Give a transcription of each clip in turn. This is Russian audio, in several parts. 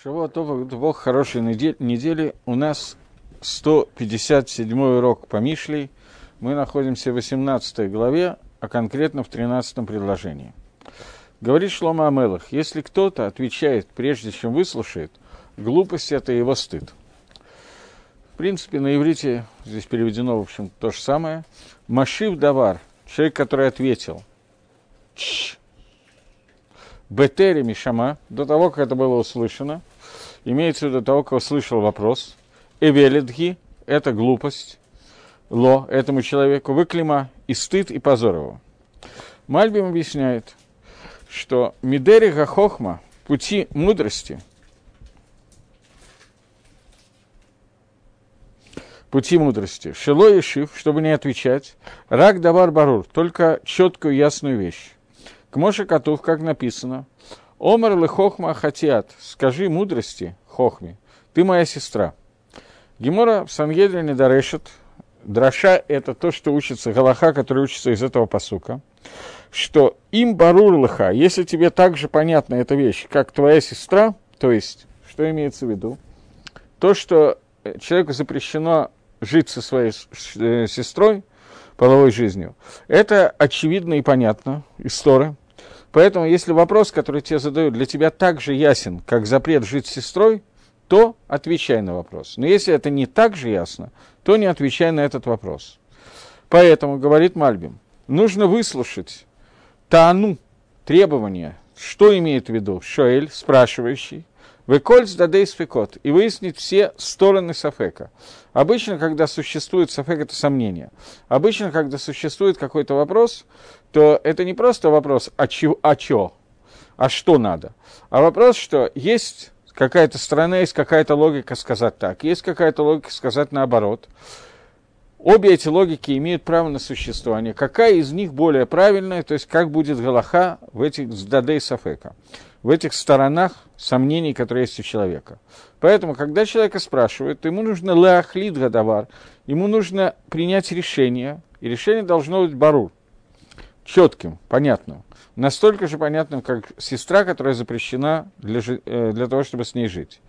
Шавуатова, Бог хорошей недели. У нас 157 урок по Мишлей. Мы находимся в 18 главе, а конкретно в 13 предложении. Говорит Шлома Амелах, если кто-то отвечает, прежде чем выслушает, глупость – это его стыд. В принципе, на иврите здесь переведено, в общем, то же самое. Машив Давар, человек, который ответил, Бетери Мишама, до того, как это было услышано, имеется в виду того, кто услышал вопрос, Эвелидги – это глупость, Ло – этому человеку, выклима и стыд, и позор его. Мальбим объясняет, что Мидери Гахохма, пути мудрости, пути мудрости, Шило и Шив, чтобы не отвечать, Рак Давар Барур, только четкую ясную вещь. К Моше Котов, как написано, Омар лы хохма хатиат, скажи мудрости, хохме, ты моя сестра. Гемора в Сангедрине дарешет, драша – это то, что учится, галаха, который учится из этого посука, что им барур лыха, если тебе также понятна эта вещь, как твоя сестра, то есть, что имеется в виду, то, что человеку запрещено жить со своей э, сестрой, половой жизнью. Это очевидно и понятно из. Поэтому, если вопрос, который тебе задают, для тебя так же ясен, как запрет жить с сестрой, то отвечай на вопрос. Но если это не так же ясно, то не отвечай на этот вопрос. Поэтому, говорит Мальбим, нужно выслушать Таану, требования, что имеет в виду Шоэль, спрашивающий, Векольц дадейс фекот. И выяснить все стороны сафека. Обычно, когда существует сафек, это сомнение. Обычно, когда существует какой-то вопрос, то это не просто вопрос «а чё?», а, чё? а что надо? А вопрос, что есть какая-то сторона, есть какая-то логика сказать так, есть какая-то логика сказать наоборот. Обе эти логики имеют право на существование. Какая из них более правильная, то есть как будет Галаха в этих Дадей Сафека в этих сторонах сомнений, которые есть у человека. Поэтому, когда человека спрашивают, ему нужно леахлид гадавар, ему нужно принять решение, и решение должно быть барур, четким, понятным. Настолько же понятным, как сестра, которая запрещена для, э, для того, чтобы с ней жить.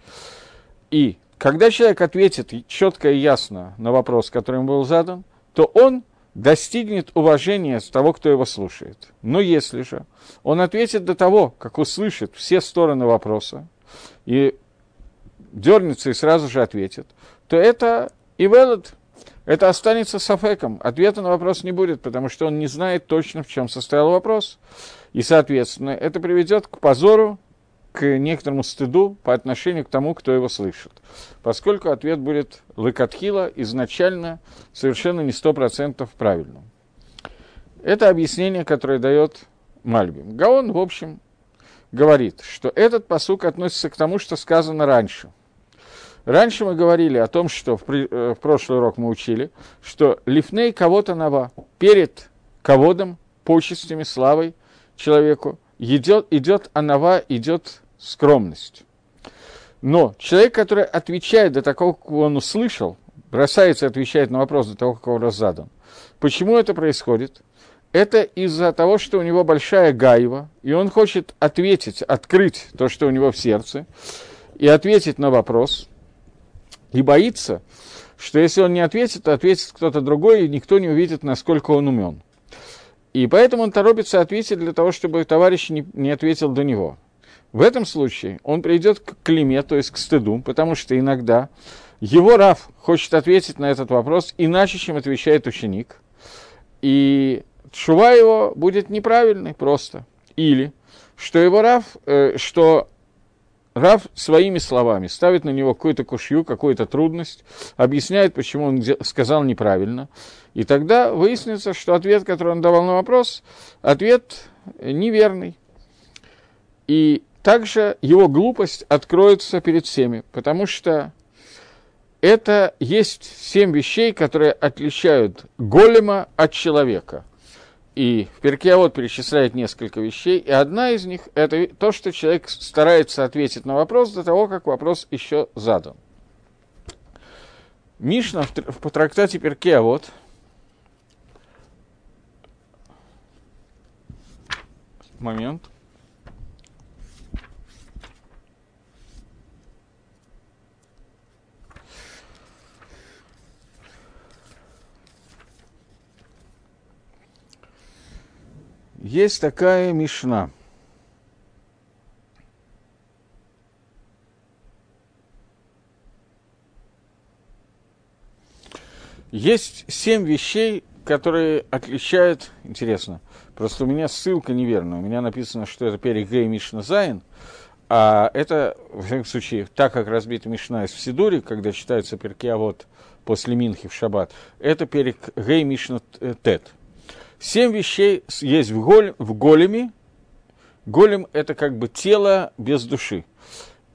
И когда человек ответит четко и ясно на вопрос, который ему был задан, то он достигнет уважения с того, кто его слушает. Но если же он ответит до того, как услышит все стороны вопроса, и дернется и сразу же ответит, то это и велод, это останется сафеком. Ответа на вопрос не будет, потому что он не знает точно, в чем состоял вопрос. И, соответственно, это приведет к позору к некоторому стыду по отношению к тому, кто его слышит. Поскольку ответ будет лыкатхила изначально совершенно не сто процентов правильным. Это объяснение, которое дает Мальбим. Гаон, в общем, говорит, что этот посук относится к тому, что сказано раньше. Раньше мы говорили о том, что в, при, э, в прошлый урок мы учили, что лифней кого-то нова, перед ководом, почестями, славой человеку – идет, идет анава, идет скромность. Но человек, который отвечает до того, как он услышал, бросается и отвечает на вопрос до того, как он задан. Почему это происходит? Это из-за того, что у него большая гаева, и он хочет ответить, открыть то, что у него в сердце, и ответить на вопрос, и боится, что если он не ответит, то ответит кто-то другой, и никто не увидит, насколько он умен. И поэтому он торопится ответить для того, чтобы товарищ не, не ответил до него. В этом случае он придет к климе, то есть к стыду, потому что иногда его Раф хочет ответить на этот вопрос иначе, чем отвечает ученик. И шува его будет неправильный просто. Или что его Раф, э, что Рав своими словами ставит на него какую-то кушью, какую-то трудность, объясняет, почему он сказал неправильно. И тогда выяснится, что ответ, который он давал на вопрос, ответ неверный. И также его глупость откроется перед всеми, потому что это есть семь вещей, которые отличают голема от человека. И в перке вот перечисляет несколько вещей, и одна из них – это то, что человек старается ответить на вопрос до того, как вопрос еще задан. Мишна в, трактате Перке, вот момент. Есть такая мишна. Есть семь вещей, которые отличают, интересно, просто у меня ссылка неверная, у меня написано, что это перек Гей Мишна Зайн, а это, в всяком случае, так как разбита Мишна из Сидури, когда читается перки, а вот после Минхи в Шаббат, это перек Гей Мишна Тет. Семь вещей есть в, голь, в големе. Голем – это как бы тело без души.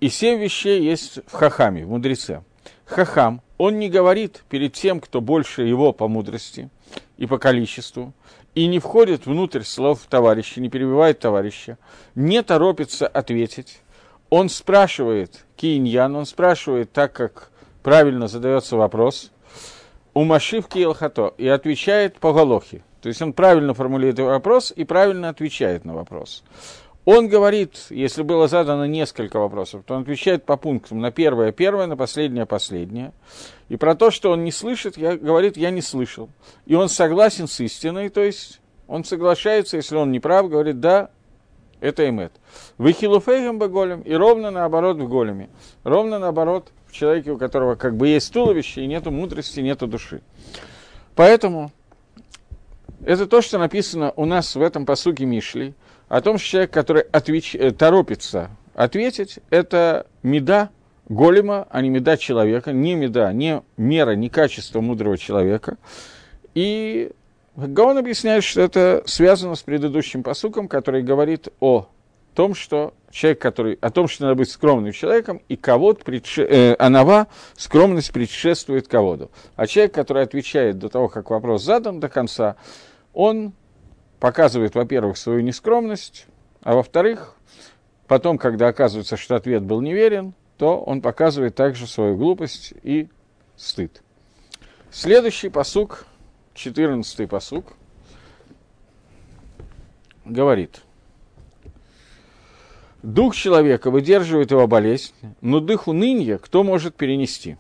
И семь вещей есть в хахаме, в мудреце. Хахам, он не говорит перед тем, кто больше его по мудрости и по количеству, и не входит внутрь слов товарища, не перебивает товарища, не торопится ответить. Он спрашивает Киньян, он спрашивает так, как правильно задается вопрос, у Машивки Илхато, и отвечает по Галохе. То есть он правильно формулирует вопрос и правильно отвечает на вопрос. Он говорит, если было задано несколько вопросов, то он отвечает по пунктам на первое – первое, на последнее – последнее. И про то, что он не слышит, я, говорит, я не слышал. И он согласен с истиной, то есть он соглашается, если он не прав, говорит, да, это эмет. Бы голем, и ровно наоборот в големе. Ровно наоборот в человеке, у которого как бы есть туловище, и нету мудрости, нету души. Поэтому это то, что написано у нас в этом посуке Мишли, о том, что человек, который отвеч... Э, торопится ответить, это меда голема, а не меда человека, не меда, не мера, не качество мудрого человека. И Гаон объясняет, что это связано с предыдущим посуком, который говорит о том, что человек, который, о том, что надо быть скромным человеком, и кого предше, э, анава, скромность предшествует кого-то. А человек, который отвечает до того, как вопрос задан до конца, он показывает, во-первых, свою нескромность, а во-вторых, потом, когда оказывается, что ответ был неверен, то он показывает также свою глупость и стыд. Следующий посук, 14 посук, говорит, дух человека выдерживает его болезнь, но дух уныния кто может перенести?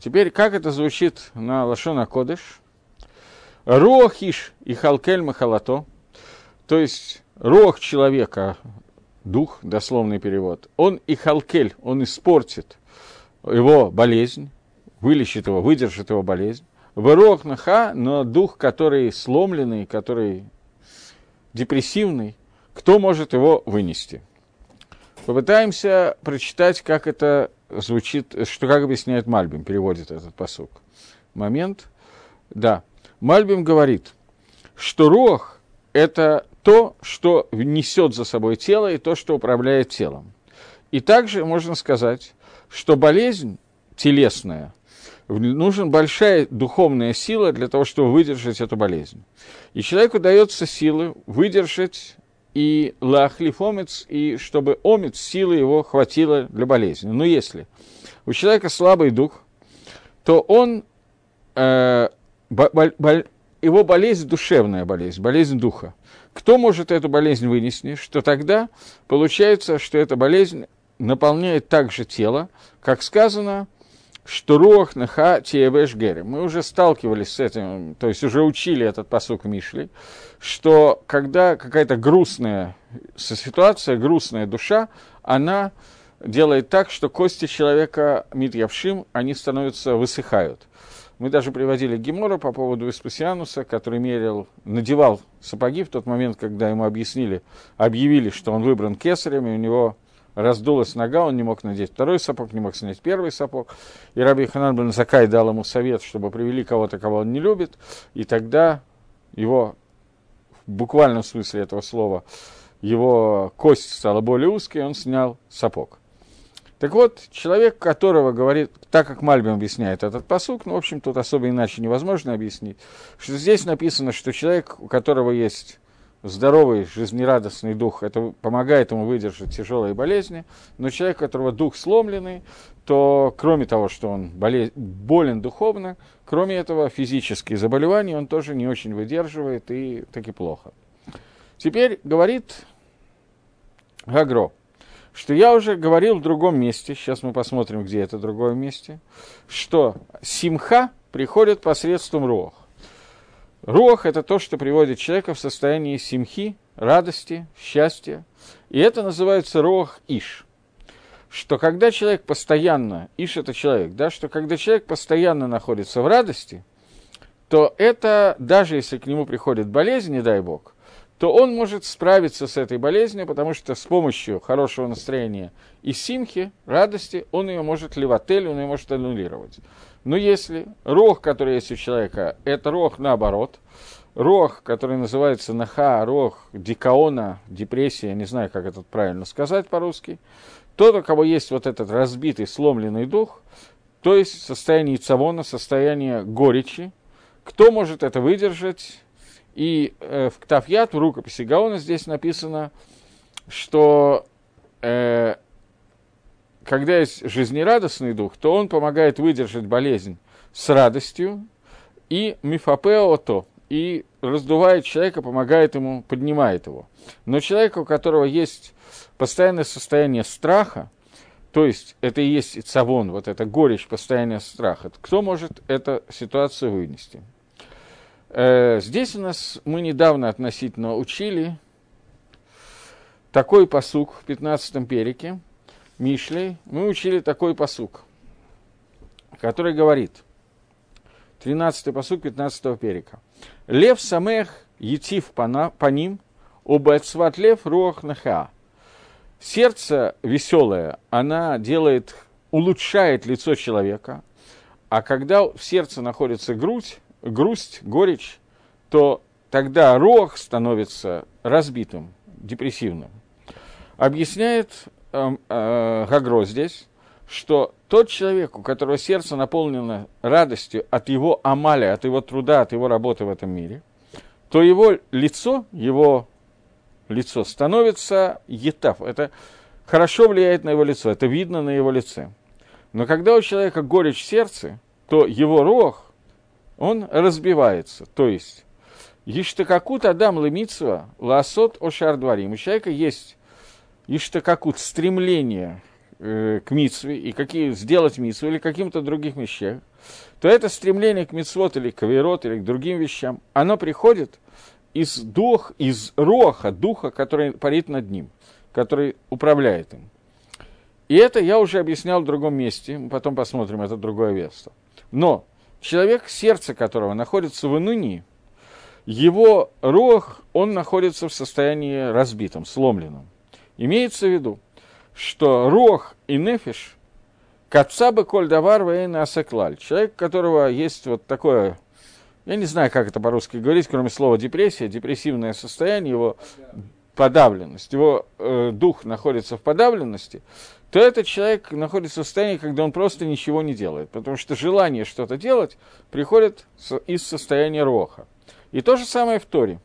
Теперь, как это звучит на Лашона Кодыш – Руахиш и халкель махалато, то есть руах человека, дух, дословный перевод, он и халкель, он испортит его болезнь, вылечит его, выдержит его болезнь. Вырох наха, но дух, который сломленный, который депрессивный, кто может его вынести? Попытаемся прочитать, как это звучит, что как объясняет Мальбим, переводит этот посук. Момент. Да. Мальбим говорит, что рох – это то, что несет за собой тело и то, что управляет телом. И также можно сказать, что болезнь телесная, нужна большая духовная сила для того, чтобы выдержать эту болезнь. И человеку дается силы выдержать и лахлифомец, и чтобы омец, силы его хватило для болезни. Но если у человека слабый дух, то он э, его болезнь душевная болезнь, болезнь духа. Кто может эту болезнь вынести, что тогда получается, что эта болезнь наполняет также тело, как сказано, что руах наха тиевеш гери. Мы уже сталкивались с этим, то есть уже учили этот посук Мишли, что когда какая-то грустная ситуация, грустная душа, она делает так, что кости человека митьявшим, они становятся, высыхают. Мы даже приводили Гемора по поводу Веспасиануса, который мерил, надевал сапоги в тот момент, когда ему объяснили, объявили, что он выбран кесарем, и у него раздулась нога, он не мог надеть второй сапог, не мог снять первый сапог. И Раби Ханан бен Закай дал ему совет, чтобы привели кого-то, кого он не любит, и тогда его, в буквальном смысле этого слова, его кость стала более узкой, и он снял сапог. Так вот, человек, которого говорит, так как Мальбим объясняет этот посук, ну, в общем, тут особо иначе невозможно объяснить, что здесь написано, что человек, у которого есть здоровый, жизнерадостный дух, это помогает ему выдержать тяжелые болезни, но человек, у которого дух сломленный, то кроме того, что он болез... болен духовно, кроме этого физические заболевания он тоже не очень выдерживает и таки плохо. Теперь говорит Гагро – что я уже говорил в другом месте, сейчас мы посмотрим, где это другое месте, что симха приходит посредством рох. Рух – это то, что приводит человека в состояние симхи, радости, счастья. И это называется рух иш. Что когда человек постоянно, иш – это человек, да, что когда человек постоянно находится в радости, то это, даже если к нему приходит болезнь, не дай бог, то он может справиться с этой болезнью, потому что с помощью хорошего настроения и симхи, радости, он ее может левотель, он ее может аннулировать. Но если рог, который есть у человека, это рог наоборот, рог, который называется наха, рог дикаона, депрессия, не знаю, как это правильно сказать по-русски, тот, у кого есть вот этот разбитый, сломленный дух, то есть состояние цавона, состояние горечи, кто может это выдержать, и э, в Ктафьят, в рукописи Гаона, здесь написано, что э, когда есть жизнерадостный дух, то он помогает выдержать болезнь с радостью, и мифапеото, и раздувает человека, помогает ему, поднимает его. Но человек, у которого есть постоянное состояние страха, то есть это и есть цавон, вот это горечь, постоянное страха, кто может эту ситуацию вынести? Э, здесь у нас мы недавно относительно учили такой посук в 15 перике Мишлей. Мы учили такой посук, который говорит, 13 посук 15 перика. Лев самех етив по ним, убацват лев руах наха. Сердце веселое, она делает, улучшает лицо человека, а когда в сердце находится грудь, грусть, горечь, то тогда рог становится разбитым, депрессивным. Объясняет э, э, Гагро здесь, что тот человек, у которого сердце наполнено радостью от его амали, от его труда, от его работы в этом мире, то его лицо, его лицо становится етав. Это хорошо влияет на его лицо, это видно на его лице. Но когда у человека горечь в сердце, то его рог, он разбивается. То есть, Ештакакут Адам Лемитсва Ласот Ошар Дворим. У человека есть Ештакакут, стремление э, к митсве и какие, сделать митсву или каким-то другим вещам, то это стремление к митсвот или к авирот или к другим вещам, оно приходит из дух, из роха, духа, который парит над ним, который управляет им. И это я уже объяснял в другом месте, мы потом посмотрим это другое место. Но человек, сердце которого находится в инунии, его рог, он находится в состоянии разбитом, сломленном. Имеется в виду, что рог и нефиш, кацаба коль давар вейна асеклаль, человек, у которого есть вот такое, я не знаю, как это по-русски говорить, кроме слова депрессия, депрессивное состояние, его подавленность, его э, дух находится в подавленности, то этот человек находится в состоянии, когда он просто ничего не делает, потому что желание что-то делать приходит из состояния роха. И то же самое в Торе.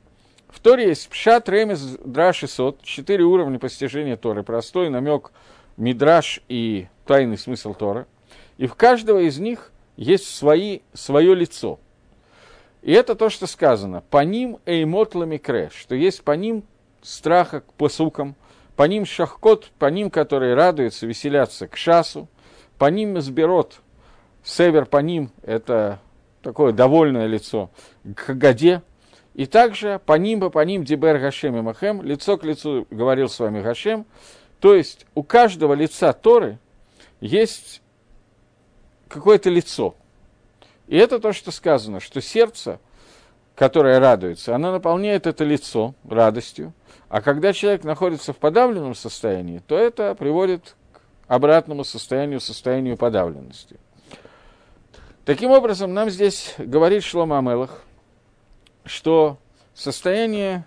В Торе есть Пшат, Ремес, Драш и Сот, четыре уровня постижения Торы, простой намек, Мидраш и тайный смысл Тора. И в каждого из них есть свои, свое лицо. И это то, что сказано. По ним эймот ламикре, что есть по ним страха к посукам, по ним шахкот, по ним, которые радуются, веселятся к шасу, по ним сберот, север по ним, это такое довольное лицо, к Гаде, и также по ним по ним Дибер Гашем и Махем, лицо к лицу говорил с вами Гашем, то есть у каждого лица Торы есть какое-то лицо. И это то, что сказано, что сердце, которое радуется, оно наполняет это лицо радостью, а когда человек находится в подавленном состоянии, то это приводит к обратному состоянию, состоянию подавленности. Таким образом, нам здесь говорит Шлома Амелах, что состояние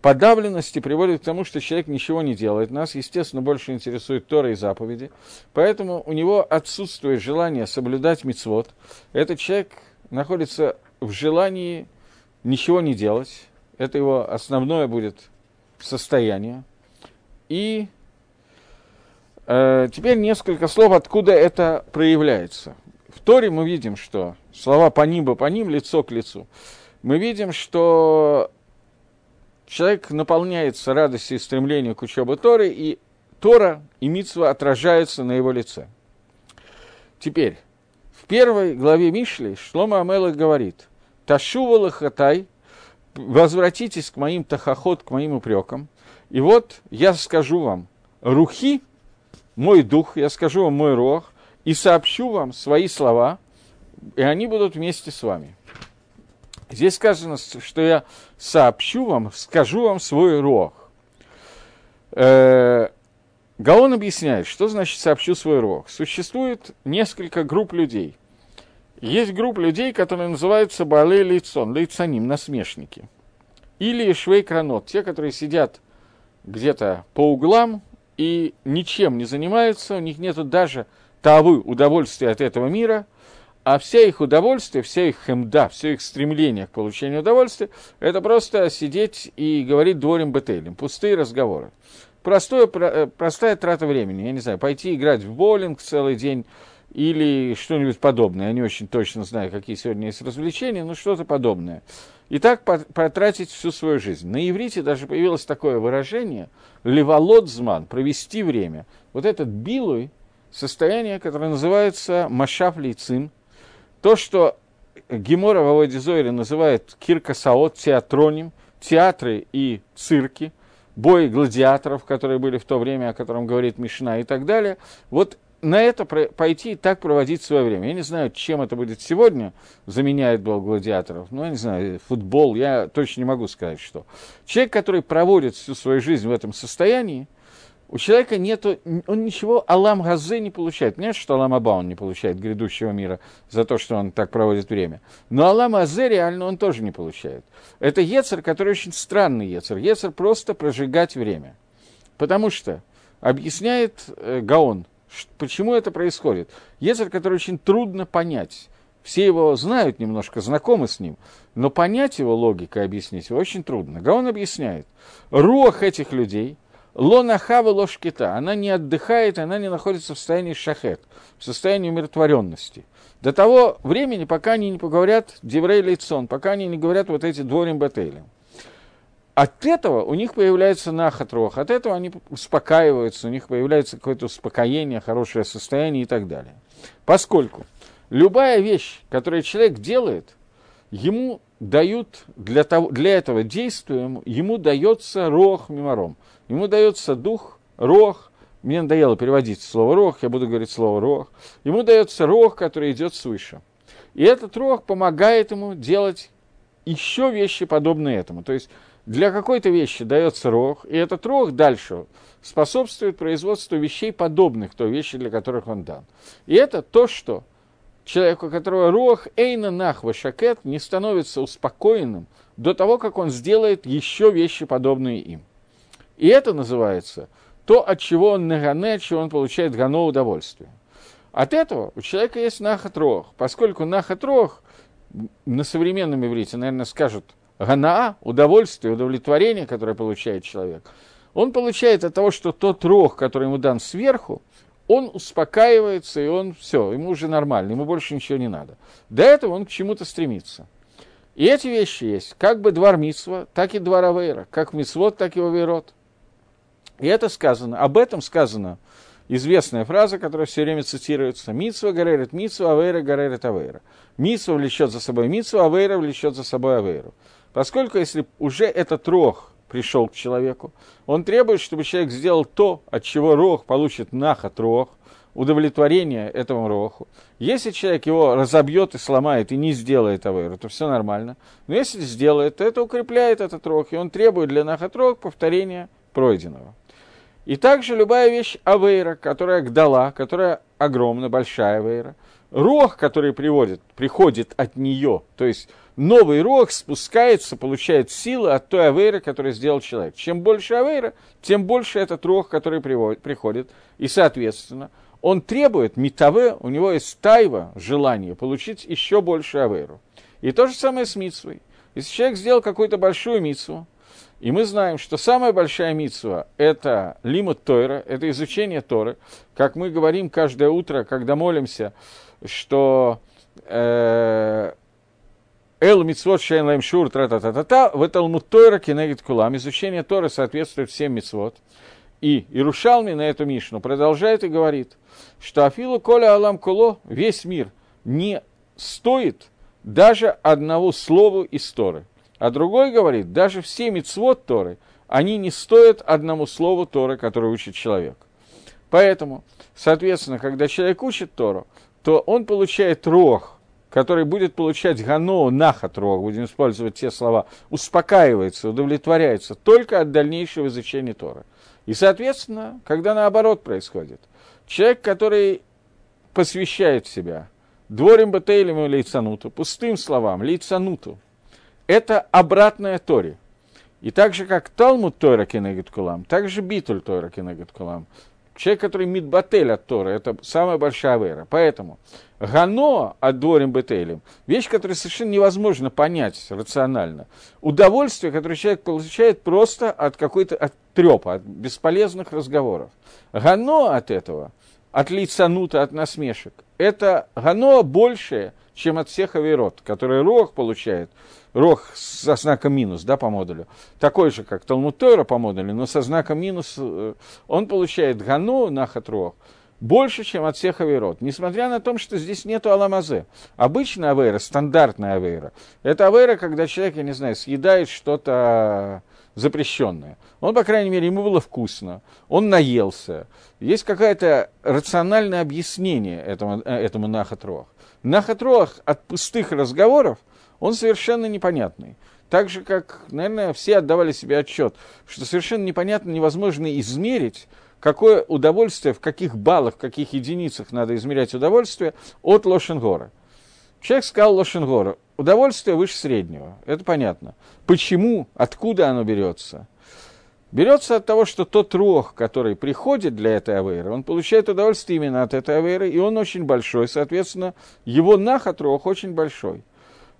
подавленности приводит к тому, что человек ничего не делает. Нас, естественно, больше интересует Тора и заповеди. Поэтому у него отсутствует желание соблюдать мицвод. Этот человек находится в желании ничего не делать. Это его основное будет состояние. И э, теперь несколько слов, откуда это проявляется. В Торе мы видим, что слова по ним по ним, лицо к лицу. Мы видим, что человек наполняется радостью и стремлением к учебе Торы, и Тора и Митсва отражаются на его лице. Теперь, в первой главе Мишли Шлома Амелах говорит, Ташува лахатай, возвратитесь к моим тахоход, к моим упрекам. И вот я скажу вам, рухи, мой дух, я скажу вам мой рог, и сообщу вам свои слова, и они будут вместе с вами. Здесь сказано, что я сообщу вам, скажу вам свой рог. Э, Гаон объясняет, что значит сообщу свой рог. Существует несколько групп людей. Есть группа людей, которые называются Балей Лейцон, Лейцаним, насмешники. Или Швейкранот, те, которые сидят где-то по углам и ничем не занимаются, у них нет даже тавы удовольствия от этого мира, а вся их удовольствие, вся их хемда, все их стремление к получению удовольствия, это просто сидеть и говорить дворим бетелем, пустые разговоры. Простое, э, простая трата времени, я не знаю, пойти играть в боулинг целый день, или что-нибудь подобное. Я не очень точно знаю, какие сегодня есть развлечения, но что-то подобное. И так потратить всю свою жизнь. На иврите даже появилось такое выражение «леволодзман» – провести время. Вот этот билуй – состояние, которое называется «машав лейцин», то, что Гемора в Аводизойре называет киркасаот, театроним, театры и цирки, бои гладиаторов, которые были в то время, о котором говорит Мишна и так далее. Вот на это пойти и так проводить свое время. Я не знаю, чем это будет сегодня, заменяет был гладиаторов. Ну, я не знаю, футбол, я точно не могу сказать, что. Человек, который проводит всю свою жизнь в этом состоянии, у человека нет, он ничего Алам Газе не получает. Понятно, что Алам Аба он не получает грядущего мира за то, что он так проводит время. Но Алам Азе реально он тоже не получает. Это Ецер, который очень странный Ецер. Ецер просто прожигать время. Потому что, объясняет э, Гаон, Почему это происходит? Ецер, который очень трудно понять. Все его знают немножко, знакомы с ним, но понять его логикой, объяснить его очень трудно. Гаон объясняет. Рух этих людей, лонахава ложкита, она не отдыхает, она не находится в состоянии шахет, в состоянии умиротворенности. До того времени, пока они не поговорят Деврей Лейцон, пока они не говорят вот эти дворим бетейлем. От этого у них появляется нахатрох, от этого они успокаиваются, у них появляется какое-то успокоение, хорошее состояние и так далее. Поскольку любая вещь, которую человек делает, ему дают для, того, для этого действия, ему дается рох мимором, ему дается дух, рох, мне надоело переводить слово рох, я буду говорить слово рох, ему дается рох, который идет свыше. И этот рох помогает ему делать еще вещи, подобные этому. То есть для какой-то вещи дается рог, и этот рог дальше способствует производству вещей, подобных той вещи, для которых он дан. И это то, что человек, у которого рог эйна нахва шакет не становится успокоенным до того, как он сделает еще вещи, подобные им. И это называется то, от чего он нагане, от чего он получает гано удовольствие. От этого у человека есть нахат рог, поскольку нахат рог на современном иврите, наверное, скажут – ганаа, удовольствие, удовлетворение, которое получает человек, он получает от того, что тот рог, который ему дан сверху, он успокаивается, и он все, ему уже нормально, ему больше ничего не надо. До этого он к чему-то стремится. И эти вещи есть, как бы двор Митсва, так и двор Авейра, как Митсвот, так и Аверот. И это сказано, об этом сказано известная фраза, которая все время цитируется. Митсва горерит митсва, авейра горерит авейра. Митсва влечет за собой митсва, авейра влечет за собой авейру. Поскольку если уже этот рог пришел к человеку, он требует, чтобы человек сделал то, от чего рог получит нахат рог, удовлетворение этому роху. Если человек его разобьет и сломает и не сделает авейру, то все нормально. Но если сделает, то это укрепляет этот рог, и он требует для нахат рог повторения пройденного. И также любая вещь авейра, которая гдала, которая огромная, большая авейра, рог, который приводит, приходит от нее, то есть новый рог спускается, получает силы от той авейры, которую сделал человек. Чем больше авейра, тем больше этот рог, который приводит, приходит. И, соответственно, он требует митаве, у него есть тайва, желание получить еще больше авейру. И то же самое с митсвой. Если человек сделал какую-то большую митсву, и мы знаем, что самая большая митсва – это лимут Тойра, это изучение Торы. Как мы говорим каждое утро, когда молимся, что э, Эл митцвот шейн лайм шур тра та та та та в Талмуд Тойра кенегит кулам. Изучение Торы соответствует всем митцвот. И Ирушалми на эту Мишну продолжает и говорит, что Афилу Коля Алам Куло, весь мир, не стоит даже одного слова из Торы. А другой говорит, даже все мицвод Торы, они не стоят одному слову Торы, который учит человек. Поэтому, соответственно, когда человек учит Тору, то он получает рог, который будет получать гано, нахат рог, будем использовать те слова, успокаивается, удовлетворяется только от дальнейшего изучения Торы. И, соответственно, когда наоборот происходит, человек, который посвящает себя дворим бетейлем и лейцануту, пустым словам, лейцануту, это обратная Торе. И так же, как Талмуд Тора кенегет кулам, так же Битуль Тора кенегет кулам. Человек, который мидбатель от Тора, это самая большая вера. Поэтому Гано от дворим бетелем, вещь, которую совершенно невозможно понять рационально. Удовольствие, которое человек получает просто от какой-то от трепа, от бесполезных разговоров. Гано от этого, от лицанута, от насмешек, это гано большее, чем от всех аверот, которые Рох получает, Рох со знаком минус, да, по модулю, такой же, как Талмутойра по модулю, но со знаком минус, э, он получает Гану, Нахат Рох, больше, чем от всех аверот. Несмотря на то, что здесь нету аламазе. Обычная авейра, стандартная авейра, это авейра, когда человек, я не знаю, съедает что-то запрещенное. Он, по крайней мере, ему было вкусно, он наелся. Есть какое-то рациональное объяснение этому, э, этому нахатруах. Нахатруах от пустых разговоров, он совершенно непонятный. Так же, как, наверное, все отдавали себе отчет, что совершенно непонятно, невозможно измерить, какое удовольствие, в каких баллах, в каких единицах надо измерять удовольствие от Лошенгора. Человек сказал Лошенгора, удовольствие выше среднего, это понятно. Почему, откуда оно берется? Берется от того, что тот рог, который приходит для этой авейры, он получает удовольствие именно от этой авейры, и он очень большой, соответственно, его нахат рог очень большой.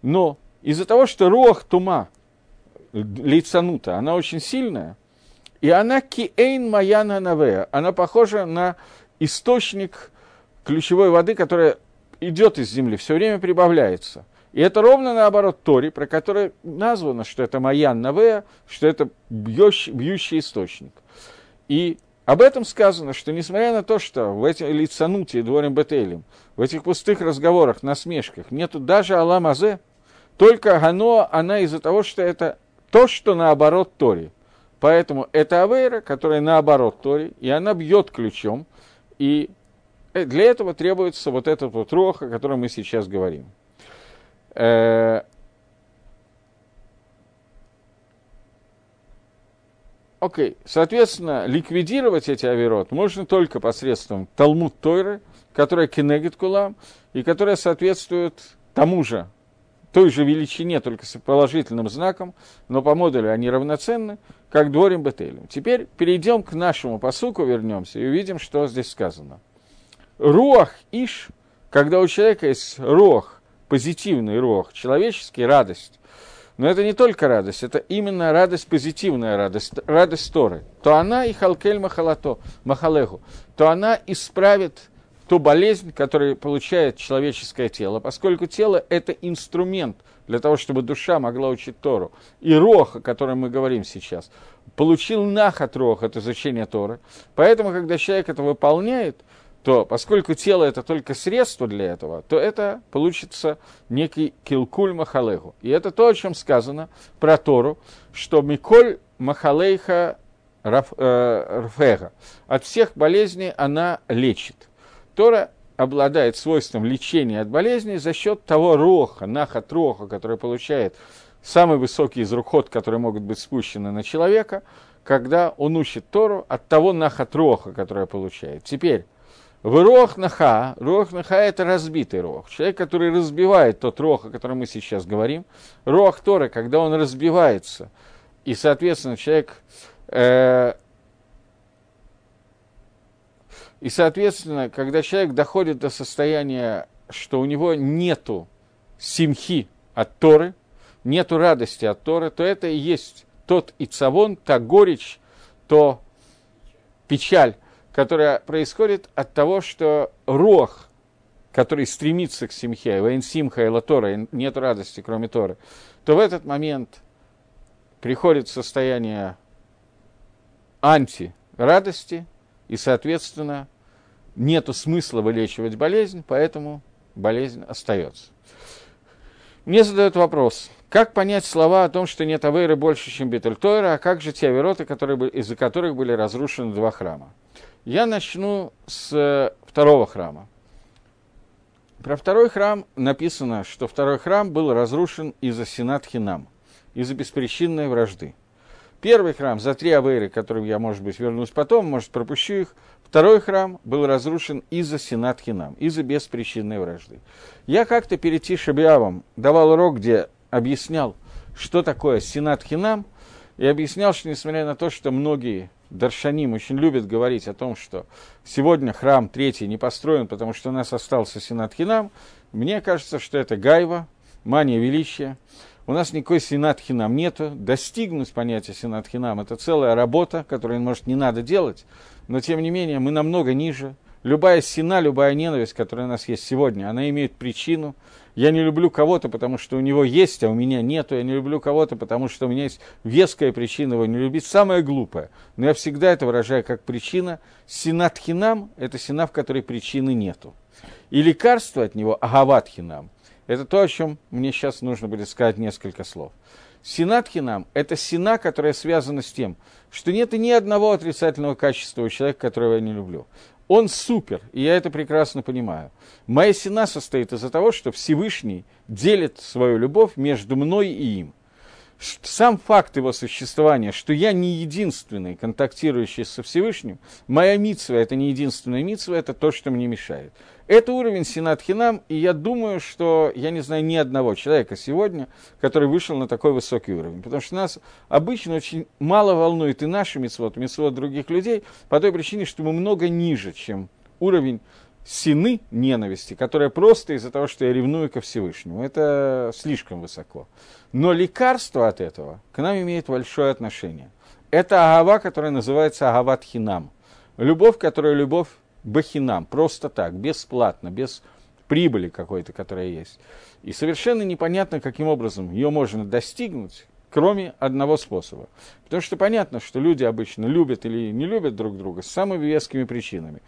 Но из-за того, что рог тума, лицанута, она очень сильная, и она киэйн маяна навея, она похожа на источник ключевой воды, которая идет из земли, все время прибавляется. И это ровно наоборот Тори, про который названо, что это Маян Навея, что это бьющий, бьющий источник. И об этом сказано, что несмотря на то, что в этих лицануте и дворем Бетелем, в этих пустых разговорах, насмешках, нету даже Аламазе, только Гано, она из-за того, что это то, что наоборот Тори. Поэтому это Авейра, которая наоборот Тори, и она бьет ключом, и для этого требуется вот этот вот рох, о котором мы сейчас говорим. Э, окей, okay. соответственно, ликвидировать эти авирот можно только посредством Талмуд Тойры, которая кенегит кулам, и которая соответствует тому же, той же величине, только с положительным знаком, но по модулю они равноценны, как дворим бетелем. Теперь перейдем к нашему посуку, вернемся и увидим, что здесь сказано. Руах иш, когда у человека есть руах, позитивный рух, человеческий радость. Но это не только радость, это именно радость, позитивная радость, радость Торы. То она и халкель махалато, махалеху, то она исправит ту болезнь, которую получает человеческое тело, поскольку тело – это инструмент для того, чтобы душа могла учить Тору. И рох, о котором мы говорим сейчас, получил нахат рох от изучения Торы. Поэтому, когда человек это выполняет – то поскольку тело это только средство для этого, то это получится некий килкуль махалеху. И это то, о чем сказано про Тору, что Миколь махалейха э, рфега. От всех болезней она лечит. Тора обладает свойством лечения от болезней за счет того роха, нахат роха, который получает самый высокий из рухот, которые могут быть спущены на человека, когда он учит Тору от того нахат роха, который получает. Теперь, в рох наха, рох наха это разбитый рох. Человек, который разбивает тот рох, о котором мы сейчас говорим. Рох Торы, когда он разбивается. И, соответственно, человек... Э, и, соответственно, когда человек доходит до состояния, что у него нету симхи от Торы, нету радости от Торы, то это и есть тот ицавон, та горечь, то печаль, которая происходит от того, что рох, который стремится к симхе, вейн симха и латора, нет радости, кроме Торы, то в этот момент приходит состояние антирадости, и, соответственно, нет смысла вылечивать болезнь, поэтому болезнь остается. Мне задают вопрос, как понять слова о том, что нет Авейры больше, чем Бетельтойра, а как же те Авероты, которые, из-за которых были разрушены два храма? Я начну с э, второго храма. Про второй храм написано, что второй храм был разрушен из-за Сенат Хинам, из-за беспричинной вражды. Первый храм за три авейры, которые я, может быть, вернусь потом, может, пропущу их. Второй храм был разрушен из-за Сенат Хинам, из-за беспричинной вражды. Я как-то перед Тишебиавом давал урок, где объяснял, что такое Сенат Хинам, и объяснял, что несмотря на то, что многие Даршаним очень любят говорить о том, что сегодня храм третий не построен, потому что у нас остался Сенат Хинам, мне кажется, что это гайва, мания величия. У нас никакой Сенат Хинам нету. Достигнуть понятия Сенат Хинам – это целая работа, которую, может, не надо делать, но, тем не менее, мы намного ниже. Любая сина, любая ненависть, которая у нас есть сегодня, она имеет причину – я не люблю кого-то, потому что у него есть, а у меня нету. Я не люблю кого-то, потому что у меня есть веская причина его не любить. Самое глупое. Но я всегда это выражаю как причина. Синатхинам – это сина, в которой причины нету. И лекарство от него – агаватхинам. Это то, о чем мне сейчас нужно будет сказать несколько слов. Синатхинам – это сина, которая связана с тем, что нет ни одного отрицательного качества у человека, которого я не люблю. Он супер, и я это прекрасно понимаю. Моя сина состоит из-за того, что Всевышний делит свою любовь между мной и им. Сам факт его существования, что я не единственный, контактирующий со Всевышним, моя митсва – это не единственная митсва, это то, что мне мешает. Это уровень Синат Хинам, и я думаю, что я не знаю ни одного человека сегодня, который вышел на такой высокий уровень. Потому что нас обычно очень мало волнует и наши митцвот, митцвот других людей, по той причине, что мы много ниже, чем уровень сины ненависти, которая просто из-за того, что я ревную ко Всевышнему. Это слишком высоко. Но лекарство от этого к нам имеет большое отношение. Это агава, которая называется агават хинам. Любовь, которая любовь бахинам, просто так, бесплатно, без прибыли какой-то, которая есть. И совершенно непонятно, каким образом ее можно достигнуть, кроме одного способа. Потому что понятно, что люди обычно любят или не любят друг друга с самыми вескими причинами.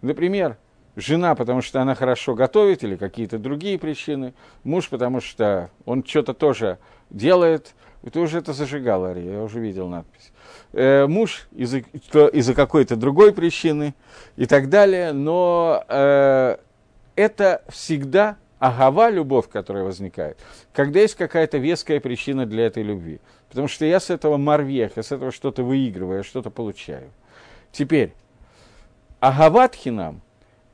Например, жена, потому что она хорошо готовит, или какие-то другие причины, муж, потому что он что-то тоже делает. Ты уже это зажигал, Ария, я уже видел надпись э, муж из-за, из какой-то другой причины и так далее, но э, это всегда агава, любовь, которая возникает, когда есть какая-то веская причина для этой любви. Потому что я с этого марвех, я с этого что-то выигрываю, я что-то получаю. Теперь, агаватхинам –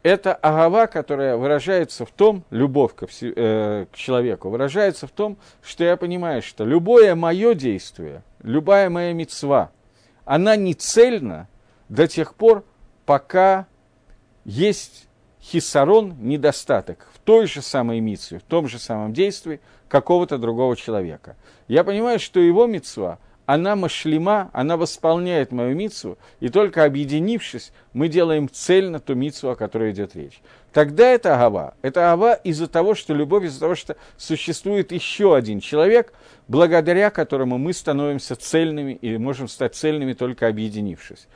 это агава, которая выражается в том, любовь к, э, к человеку, выражается в том, что я понимаю, что любое мое действие, любая моя мецва – она не цельна до тех пор, пока есть хисарон, недостаток в той же самой митсве, в том же самом действии какого-то другого человека. Я понимаю, что его митсва, она машлима, она восполняет мою митсву, и только объединившись, мы делаем цельно ту митсву, о которой идет речь. Тогда это агава. Это агава из-за того, что любовь, из-за того, что существует еще один человек, благодаря которому мы становимся цельными и можем стать цельными только объединившись.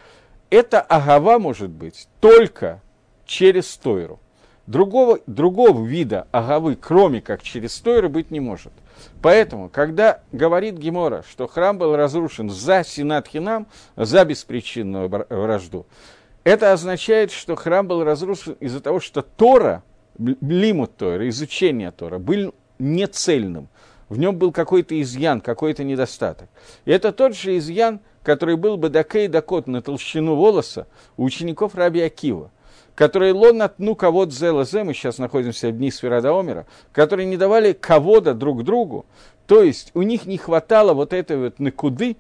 Это агава может быть только через Тойру. Другого, другого вида агавы, кроме как через Тойру, быть не может. Поэтому, когда говорит Гемора, что храм был разрушен за Синат Хинам, за беспричинную вражду, это означает, что храм был разрушен из-за того, что Тора, лимут Тора, изучение Тора, был нецельным. В нем был какой-то изъян, какой-то недостаток. И это тот же изъян, который был бы дакей дакот на толщину волоса у учеников Раби Акива, которые лон отну кого зелазе, мы сейчас находимся в дни Сферада которые не давали кого-то друг другу, то есть у них не хватало вот этой вот накуды,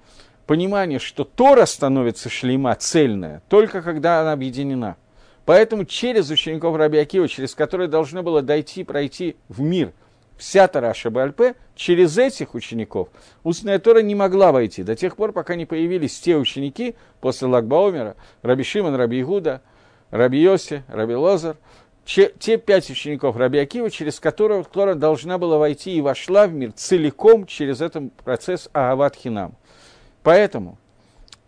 понимание, что Тора становится шлейма, цельная, только когда она объединена. Поэтому через учеников Раби Акива, через которые должно было дойти, пройти в мир вся Тора Шабальпе, через этих учеников устная Тора не могла войти до тех пор, пока не появились те ученики после Лагбаумера, Раби Шимон, Раби Игуда, Раби Йоси, Раби Лозар, те пять учеников Раби Акива, через которых Тора должна была войти и вошла в мир целиком через этот процесс Агават Хинам. Поэтому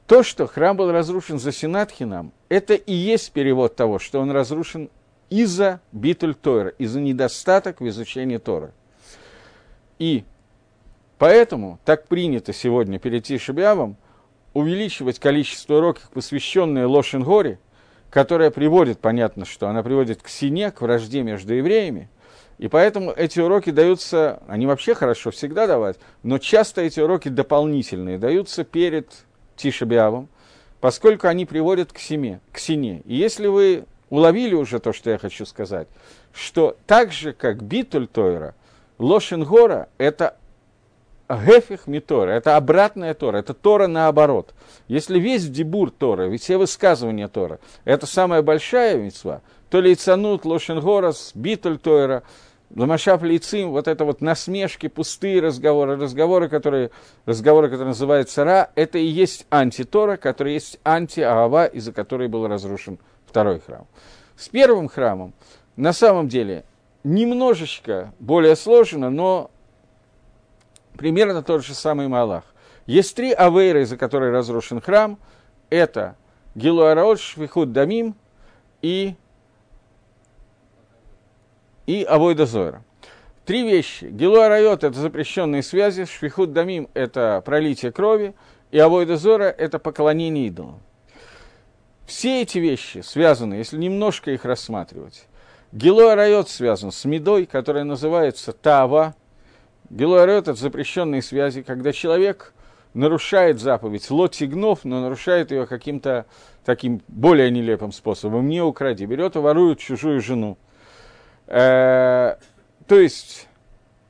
то, что храм был разрушен за Синатхинам, это и есть перевод того, что он разрушен из-за битуль Тора, из-за недостаток в изучении Тора. И поэтому так принято сегодня перед Тишебиавом увеличивать количество уроков, посвященные Лошенгоре, которая приводит, понятно, что она приводит к сине, к вражде между евреями, и поэтому эти уроки даются, они вообще хорошо всегда давать, но часто эти уроки дополнительные даются перед Тишебиавом, поскольку они приводят к, семе, к сине. И если вы уловили уже то, что я хочу сказать, что так же, как Битуль Тойра, Лошенгора – это Гефих Митора, это обратная Тора, это Тора наоборот. Если весь дебур Тора, все высказывания Тора, это самая большая мецва, то лейцанут, лошенгорас, битуль Тора, ламашав лейцим, вот это вот насмешки, пустые разговоры, разговоры, которые, разговоры, которые называются Ра, это и есть антитора, который есть анти-Аава, из-за которой был разрушен второй храм. С первым храмом, на самом деле, немножечко более сложно, но примерно тот же самый Малах. Есть три авейры, за которые разрушен храм. Это Гилуараот, Швихуд Дамим и, и Авойда Зойра. Три вещи. Гилуарайот – это запрещенные связи, Швихуд Дамим – это пролитие крови, и Авойда Зора – это поклонение идолам. Все эти вещи связаны, если немножко их рассматривать. Гилуарайот связан с медой, которая называется Тава, Гилуарет – это запрещенные связи, когда человек нарушает заповедь лотигнов, но нарушает ее каким-то таким более нелепым способом. Не укради, берет и ворует чужую жену. Э, то есть,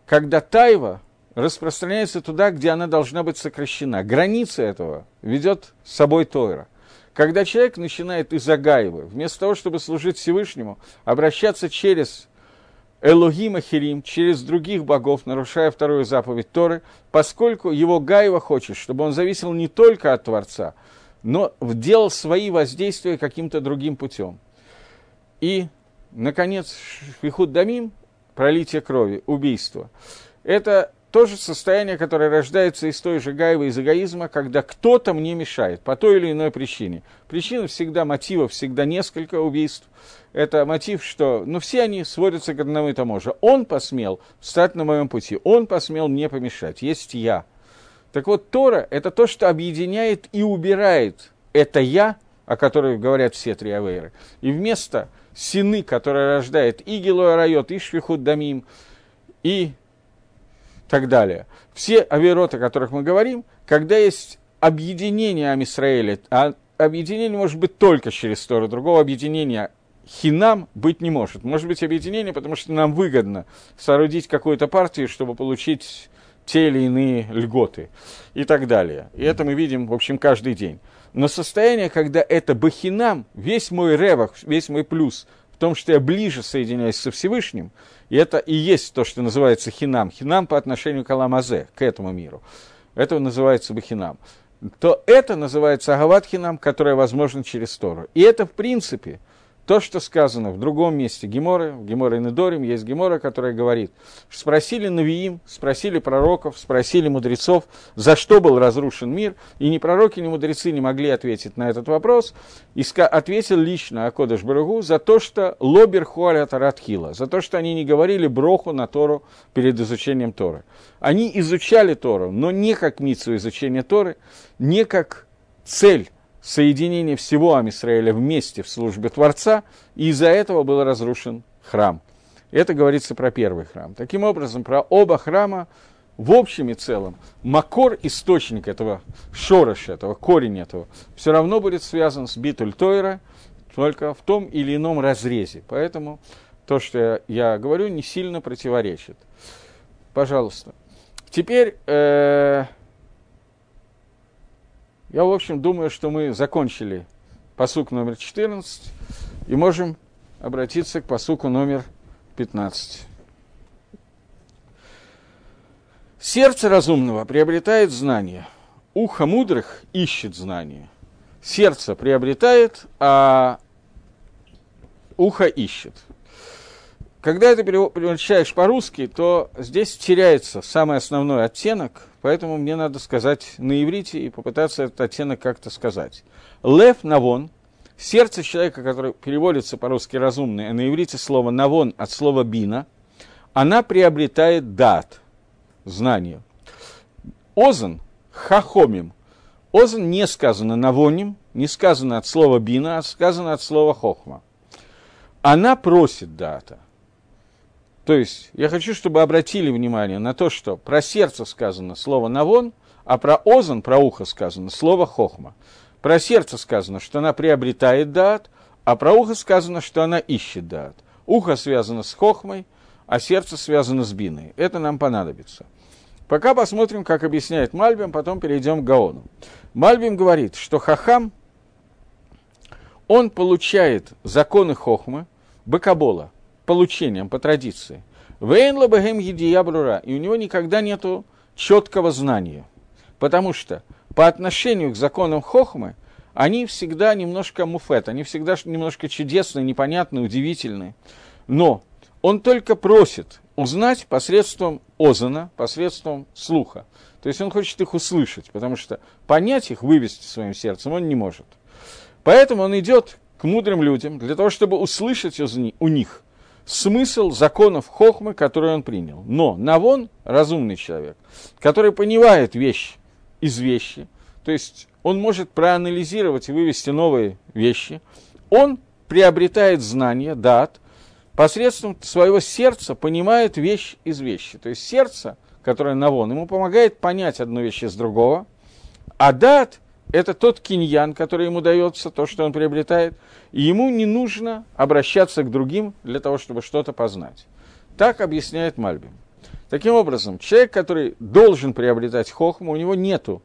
когда тайва распространяется туда, где она должна быть сокращена. Граница этого ведет с собой Тойра. Когда человек начинает из Агаева, вместо того, чтобы служить Всевышнему, обращаться через Элогим Ахирим через других богов, нарушая вторую заповедь Торы, поскольку его Гаева хочет, чтобы он зависел не только от Творца, но делал свои воздействия каким-то другим путем. И, наконец, Швихуд Дамим, пролитие крови, убийство. Это то же состояние, которое рождается из той же гаевы, из эгоизма, когда кто-то мне мешает по той или иной причине. Причина всегда, мотива всегда несколько убийств. Это мотив, что, ну, все они сводятся к одному и тому же. Он посмел встать на моем пути, он посмел мне помешать, есть я. Так вот, Тора – это то, что объединяет и убирает это «я», о которой говорят все три авейры. И вместо сины, которая рождает и Гилуа Райот, и Швихуд Дамим, и так далее. Все авироты, о которых мы говорим, когда есть объединение Амисраэля, а объединение может быть только через Тору, другого объединения хинам быть не может. Может быть объединение, потому что нам выгодно соорудить какую-то партию, чтобы получить те или иные льготы и так далее. И это мы видим, в общем, каждый день. Но состояние, когда это бахинам, весь мой ревах, весь мой плюс в том, что я ближе соединяюсь со Всевышним, и это и есть то, что называется хинам. Хинам по отношению к Аламазе, к этому миру. Это называется бахинам. То это называется агават хинам, которое возможно через Тору. И это, в принципе, то, что сказано в другом месте Геморы, в Геморе Недорим, есть Гемора, которая говорит, что спросили Навиим, спросили пророков, спросили мудрецов, за что был разрушен мир, и ни пророки, ни мудрецы не могли ответить на этот вопрос, и ответил лично Акодыш Барагу за то, что лобер хуаля таратхила, за то, что они не говорили броху на Тору перед изучением Торы. Они изучали Тору, но не как мицу изучения Торы, не как цель соединение всего Амисраэля вместе в службе Творца, и из-за этого был разрушен храм. Это говорится про первый храм. Таким образом, про оба храма в общем и целом, макор, источник этого, шорош этого, корень этого, все равно будет связан с битуль Тойра, только в том или ином разрезе. Поэтому то, что я говорю, не сильно противоречит. Пожалуйста. Теперь э, я, в общем, думаю, что мы закончили посук номер 14 и можем обратиться к посуку номер 15. Сердце разумного приобретает знание, ухо мудрых ищет знание. Сердце приобретает, а ухо ищет. Когда это переводишь по-русски, то здесь теряется самый основной оттенок, поэтому мне надо сказать на иврите и попытаться этот оттенок как-то сказать. Лев навон, сердце человека, который переводится по-русски разумный, а на иврите слово навон от слова бина, она приобретает дат, знание. Озан хахомим. Озан не сказано навоним, не сказано от слова бина, а сказано от слова хохма. Она просит дата. То есть я хочу, чтобы обратили внимание на то, что про сердце сказано слово навон, а про озан, про ухо сказано слово хохма. Про сердце сказано, что она приобретает дат, а про ухо сказано, что она ищет дат. Ухо связано с хохмой, а сердце связано с биной. Это нам понадобится. Пока посмотрим, как объясняет Мальбим, потом перейдем к Гаону. Мальбим говорит, что Хахам, он получает законы Хохмы, Бакабола, получением, по традиции. Вейнла Бахем Едиябрура, и у него никогда нету четкого знания. Потому что по отношению к законам Хохмы, они всегда немножко муфет, они всегда немножко чудесные, непонятные, удивительные. Но он только просит узнать посредством озана, посредством слуха. То есть он хочет их услышать, потому что понять их, вывести своим сердцем он не может. Поэтому он идет к мудрым людям для того, чтобы услышать у них смысл законов хохмы, которые он принял. Но Навон, разумный человек, который понимает вещь из вещи, то есть он может проанализировать и вывести новые вещи, он приобретает знания, дат, посредством своего сердца понимает вещь из вещи. То есть сердце, которое Навон, ему помогает понять одну вещь из другого, а дат – это тот киньян, который ему дается, то, что он приобретает, и ему не нужно обращаться к другим для того, чтобы что-то познать. Так объясняет Мальбим. Таким образом, человек, который должен приобретать хохму, у него нету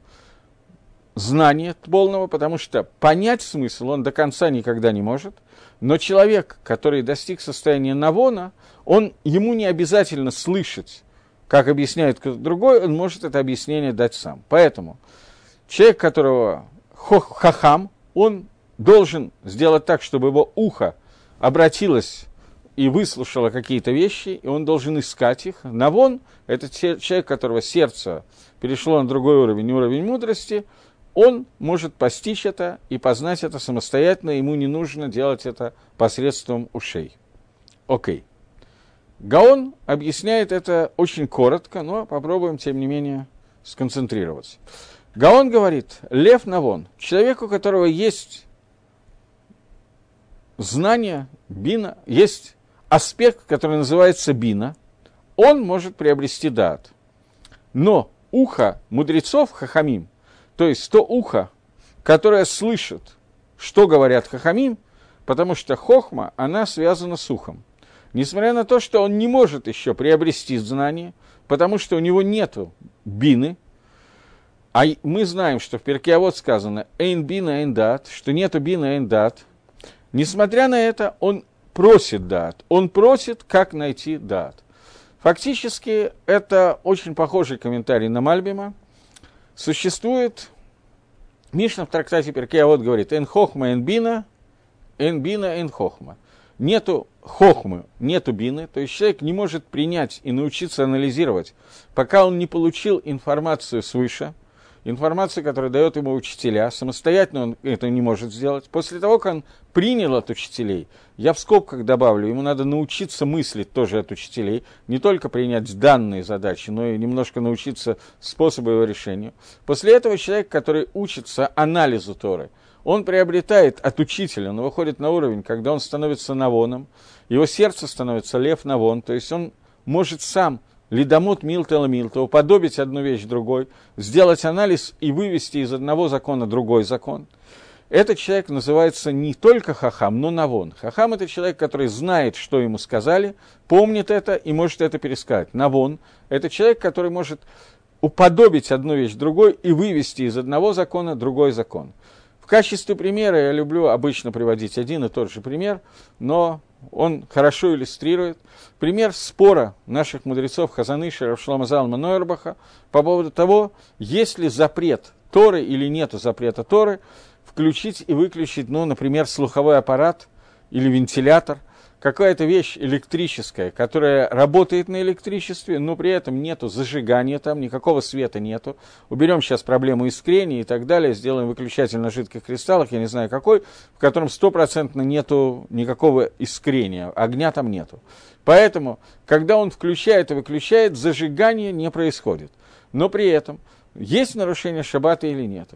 знания полного, потому что понять смысл он до конца никогда не может – но человек, который достиг состояния навона, он, ему не обязательно слышать, как объясняет кто-то другой, он может это объяснение дать сам. Поэтому человек, которого хахам, он должен сделать так, чтобы его ухо обратилось и выслушало какие-то вещи, и он должен искать их. Навон – это человек, которого сердце перешло на другой уровень, уровень мудрости – он может постичь это и познать это самостоятельно, ему не нужно делать это посредством ушей. Окей. Гаон объясняет это очень коротко, но попробуем, тем не менее, сконцентрироваться. Гаон говорит, лев навон, человек, у которого есть знание, бина, есть аспект, который называется бина, он может приобрести дат. Но ухо мудрецов, хахамим, то есть то ухо, которое слышит, что говорят хахамим, потому что хохма, она связана с ухом. Несмотря на то, что он не может еще приобрести знание, потому что у него нет бины, а мы знаем, что в Перкиавод сказано «эйн бина эйн дат», что нету бина эйн дат. Несмотря на это, он просит дат, он просит, как найти дат. Фактически, это очень похожий комментарий на Мальбима, Существует, Мишна в трактате Перкея вот говорит, «Эн хохма, эн бина, эн бина, эн хохма». Нету хохмы, нету бины, то есть человек не может принять и научиться анализировать, пока он не получил информацию свыше – информацию, которую дает ему учителя, самостоятельно он это не может сделать. После того, как он принял от учителей, я в скобках добавлю, ему надо научиться мыслить тоже от учителей, не только принять данные задачи, но и немножко научиться способу его решения. После этого человек, который учится анализу Торы, он приобретает от учителя, он выходит на уровень, когда он становится навоном, его сердце становится лев навон, то есть он может сам лидомут милтела милта, уподобить одну вещь другой, сделать анализ и вывести из одного закона другой закон. Этот человек называется не только хахам, но навон. Хахам – это человек, который знает, что ему сказали, помнит это и может это пересказать. Навон – это человек, который может уподобить одну вещь другой и вывести из одного закона другой закон. В качестве примера я люблю обычно приводить один и тот же пример, но он хорошо иллюстрирует. Пример спора наших мудрецов Хазаныша, Равшлама Залма Нойербаха по поводу того, есть ли запрет Торы или нет запрета Торы включить и выключить, ну, например, слуховой аппарат или вентилятор, какая-то вещь электрическая, которая работает на электричестве, но при этом нету зажигания там, никакого света нету. Уберем сейчас проблему искрения и так далее, сделаем выключатель на жидких кристаллах, я не знаю какой, в котором стопроцентно нету никакого искрения, огня там нету. Поэтому, когда он включает и выключает, зажигание не происходит. Но при этом есть нарушение шаббата или нет.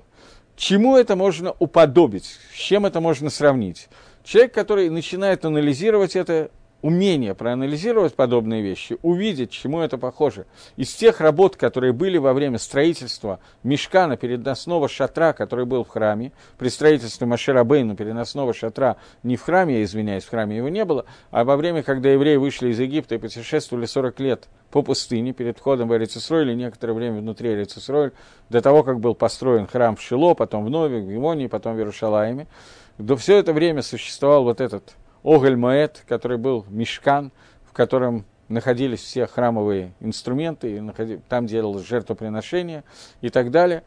Чему это можно уподобить? С чем это можно сравнить? Человек, который начинает анализировать это, умение проанализировать подобные вещи, увидеть, чему это похоже. Из тех работ, которые были во время строительства мешкана переносного шатра, который был в храме, при строительстве Машера Бейна переносного шатра не в храме, я извиняюсь, в храме его не было, а во время, когда евреи вышли из Египта и путешествовали 40 лет по пустыне перед входом в Эрицисроль и некоторое время внутри Эрицисроль, до того, как был построен храм в Шило, потом в Нове, в Гимонии, потом в Иерушалайме. До все это время существовал вот этот Оголь Моэт, который был мешкан, в котором находились все храмовые инструменты, и там делалось жертвоприношение и так далее.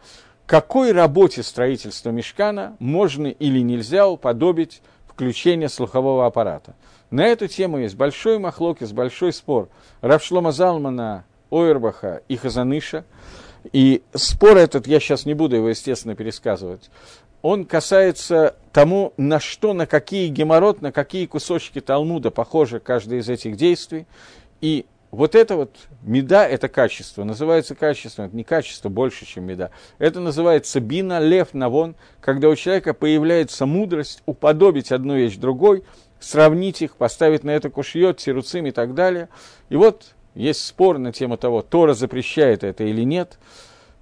Какой работе строительства мешкана можно или нельзя уподобить включение слухового аппарата? На эту тему есть большой махлокис, большой спор Равшлома Залмана, Ойербаха и Хазаныша. И спор этот, я сейчас не буду его, естественно, пересказывать, он касается тому, на что, на какие геморрот, на какие кусочки Талмуда похожи каждое из этих действий. И вот это вот меда, это качество, называется качеством, это не качество больше, чем меда. Это называется бина, лев, навон, когда у человека появляется мудрость уподобить одну вещь другой, сравнить их, поставить на это кушьет, тируцим и так далее. И вот есть спор на тему того, Тора запрещает это или нет.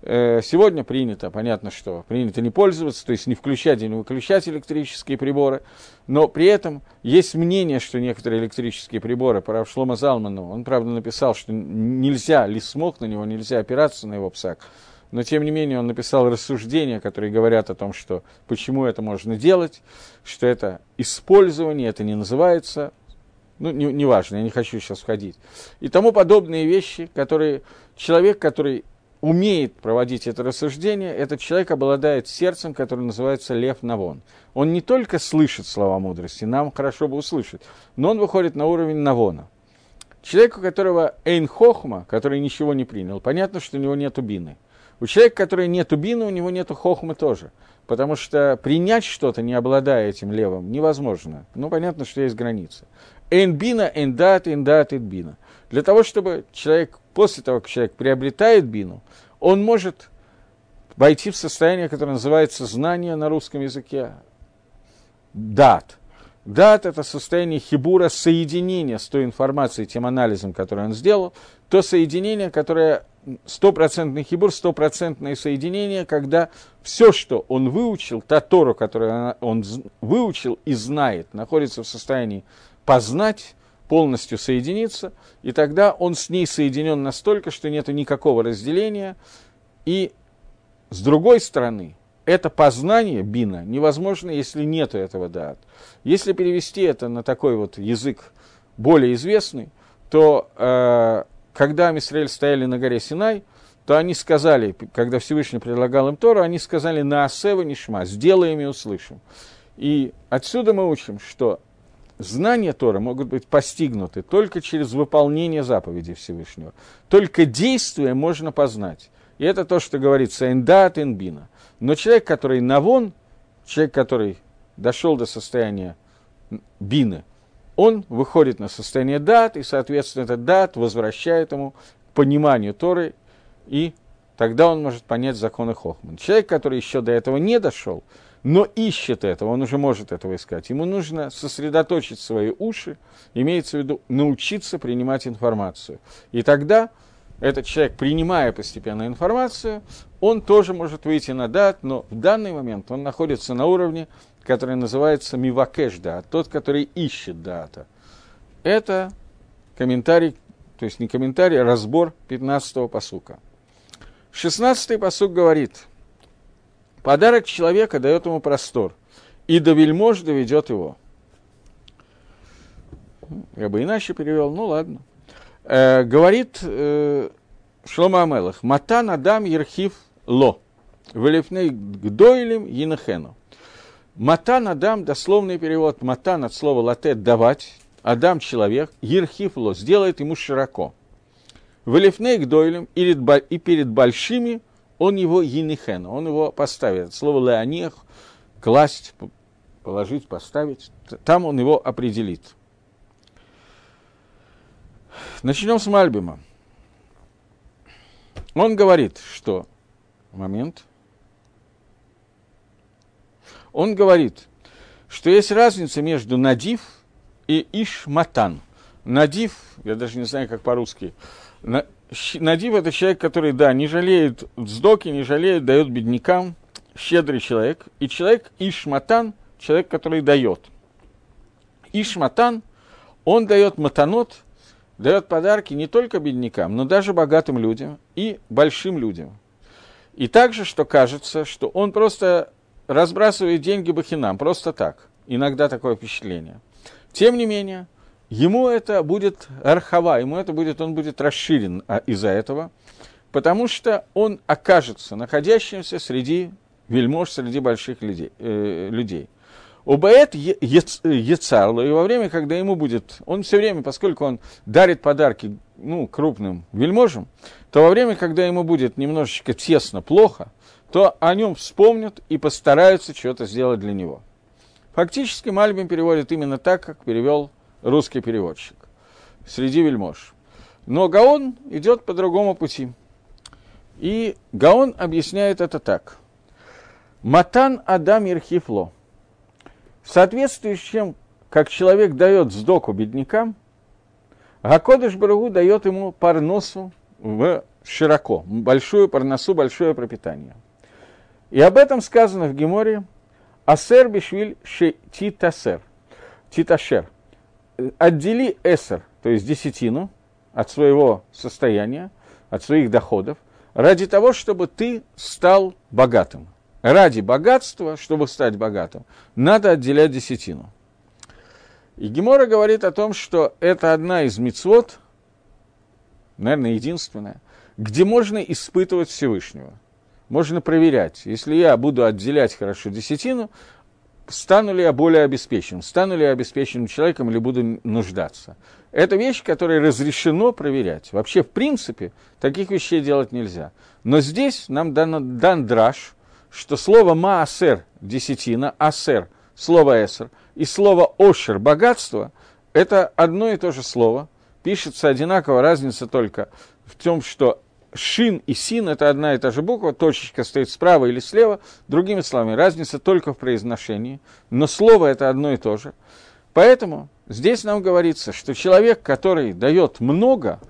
Э, сегодня принято, понятно, что принято не пользоваться, то есть не включать и не выключать электрические приборы, но при этом есть мнение, что некоторые электрические приборы, по Шлома Залману, он, правда, написал, что нельзя, ли смог на него, нельзя опираться на его псак, но тем не менее он написал рассуждения, которые говорят о том, что почему это можно делать, что это использование, это не называется, ну, неважно, не, важно, я не хочу сейчас входить, и тому подобные вещи, которые человек, который умеет проводить это рассуждение, этот человек обладает сердцем, которое называется лев навон. Он не только слышит слова мудрости, нам хорошо бы услышать, но он выходит на уровень навона. Человек, у которого эйн хохма, который ничего не принял, понятно, что у него нет бины. У человека, который нет бины, у него нет хохмы тоже. Потому что принять что-то, не обладая этим левым, невозможно. Ну, понятно, что есть граница. Эйн бина, эйн дат, эйн дат, эйн бина. Для того, чтобы человек, после того, как человек приобретает бину, он может войти в состояние, которое называется знание на русском языке. Дат. Дат – это состояние хибура, соединения с той информацией, тем анализом, который он сделал, то соединение, которое стопроцентный хибур, стопроцентное соединение, когда все, что он выучил, та Тору, которую он выучил и знает, находится в состоянии познать, полностью соединиться, и тогда он с ней соединен настолько, что нет никакого разделения. И с другой стороны, это познание бина невозможно, если нет этого дат. Если перевести это на такой вот язык более известный, то э, когда Амисраэль стояли на горе Синай, то они сказали, когда Всевышний предлагал им Тору, они сказали на Асева Нишма, сделаем и услышим. И отсюда мы учим, что знания Тора могут быть постигнуты только через выполнение заповедей Всевышнего. Только действие можно познать. И это то, что говорится «эндат энбина». Но человек, который навон, человек, который дошел до состояния бины, он выходит на состояние дат, и, соответственно, этот дат возвращает ему к пониманию Торы, и тогда он может понять законы Хохман. Человек, который еще до этого не дошел, но ищет этого, он уже может этого искать. Ему нужно сосредоточить свои уши, имеется в виду научиться принимать информацию. И тогда этот человек, принимая постепенно информацию, он тоже может выйти на дат, но в данный момент он находится на уровне, который называется мивакеш дат, тот, который ищет дата. Это комментарий, то есть не комментарий, а разбор 15-го посука. 16-й посук говорит – Подарок человека дает ему простор, и до вельмож доведет его. Я бы иначе перевел, ну ладно. Э, говорит э, Шлома Амелах, Матан Адам Ерхив Ло, Велифней Гдойлем Йинахену. Матан Адам, дословный перевод, матан от слова латет давать, Адам человек, Ерхифло, сделает ему широко. Валифней к дойлем и перед большими он его енихен, он его поставит. Слово леонех, класть, положить, поставить, там он его определит. Начнем с Мальбима. Он говорит, что... Момент. Он говорит, что есть разница между надив и ишматан. Надив, я даже не знаю, как по-русски, Надив – это человек, который, да, не жалеет вздоки, не жалеет, дает беднякам, щедрый человек. И человек Ишматан – человек, который дает. Ишматан, он дает матанот, дает подарки не только беднякам, но даже богатым людям и большим людям. И также, что кажется, что он просто разбрасывает деньги бахинам, просто так. Иногда такое впечатление. Тем не менее, ему это будет архава, ему это будет, он будет расширен а, из-за этого, потому что он окажется находящимся среди вельмож, среди больших людей. Э, людей. Убаэт Ецарло, и во время, когда ему будет, он все время, поскольку он дарит подарки ну, крупным вельможам, то во время, когда ему будет немножечко тесно, плохо, то о нем вспомнят и постараются что-то сделать для него. Фактически Мальбим переводит именно так, как перевел русский переводчик, среди вельмож. Но Гаон идет по другому пути. И Гаон объясняет это так. Матан Адам Ирхифло. В соответствии с чем, как человек дает сдоку беднякам, Гакодыш Барагу дает ему парносу в широко, большую парносу, большое пропитание. И об этом сказано в Геморе Асер Бишвиль Титасер. Титашер – отдели эсер, то есть десятину, от своего состояния, от своих доходов, ради того, чтобы ты стал богатым. Ради богатства, чтобы стать богатым, надо отделять десятину. И Гемора говорит о том, что это одна из мецвод, наверное, единственная, где можно испытывать Всевышнего. Можно проверять. Если я буду отделять хорошо десятину, стану ли я более обеспеченным, стану ли я обеспеченным человеком или буду нуждаться. Это вещь, которую разрешено проверять. Вообще, в принципе, таких вещей делать нельзя. Но здесь нам дан, дан драж, что слово маасер – десятина, асер – слово эсер, и слово ошер – богатство – это одно и то же слово. Пишется одинаково, разница только в том, что шин и син – это одна и та же буква, точечка стоит справа или слева. Другими словами, разница только в произношении, но слово – это одно и то же. Поэтому здесь нам говорится, что человек, который дает много,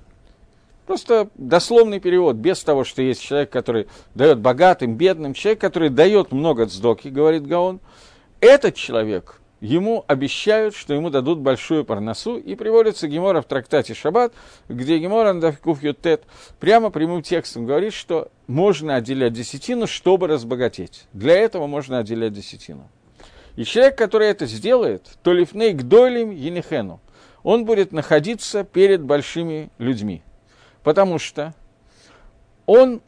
просто дословный перевод, без того, что есть человек, который дает богатым, бедным, человек, который дает много цдоки, говорит Гаон, этот человек – ему обещают, что ему дадут большую парносу, и приводится Гемора в трактате Шаббат, где Гемора Андавкуф Ютет прямо прямым текстом говорит, что можно отделять десятину, чтобы разбогатеть. Для этого можно отделять десятину. И человек, который это сделает, то лифней к дойлим енихену, он будет находиться перед большими людьми. Потому что он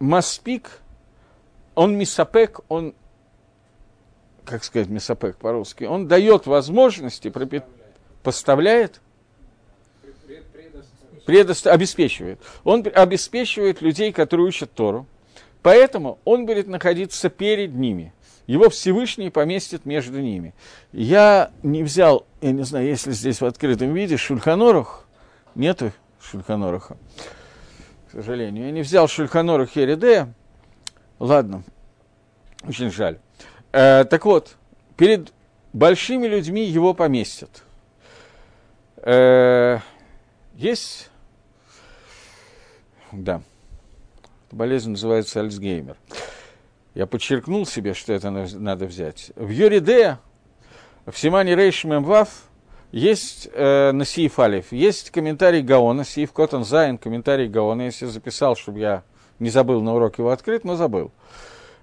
маспик, он мисапек, он как сказать, месопек по-русски, он дает возможности, пропит... поставляет, предост... обеспечивает. Он обеспечивает людей, которые учат Тору, поэтому он будет находиться перед ними. Его Всевышний поместит между ними. Я не взял, я не знаю, если здесь в открытом виде Шульханорух, нету Шульханоруха, к сожалению. Я не взял Шульханорух Еридея, ладно, очень жаль. Э, так вот, перед большими людьми его поместят. Э, есть, да, болезнь называется Альцгеймер. Я подчеркнул себе, что это надо взять. В Юриде, в Симане Рейш Мемвав, есть э, на Алиф, есть комментарий Гаона, Сииф Котан Зайн, комментарий Гаона, если записал, чтобы я не забыл на урок его открыть, но забыл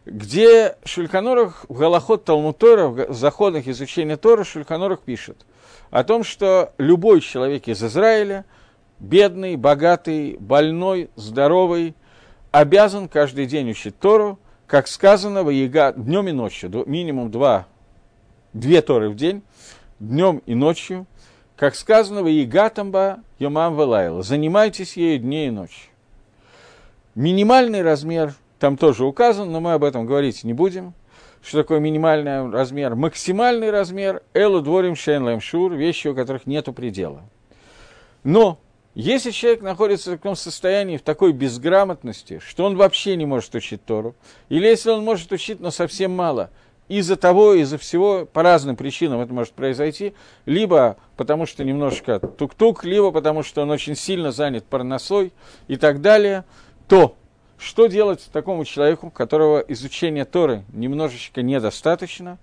где Шульханорах в Галахот Талмутора, в заходах изучения Тора, Шульханорах пишет о том, что любой человек из Израиля, бедный, богатый, больной, здоровый, обязан каждый день учить Тору, как сказано, в Яга, днем и ночью, минимум два, две Торы в день, днем и ночью, как сказано в Игатамба Йомам Велайла, занимайтесь ею дней и ночи. Минимальный размер там тоже указан, но мы об этом говорить не будем. Что такое минимальный размер? Максимальный размер – элу дворим шен шур, вещи, у которых нет предела. Но если человек находится в таком состоянии, в такой безграмотности, что он вообще не может учить Тору, или если он может учить, но совсем мало – из-за того, из-за всего, по разным причинам это может произойти, либо потому что немножко тук-тук, либо потому что он очень сильно занят парносой и так далее, то что делать такому человеку, которого изучение Торы немножечко недостаточно,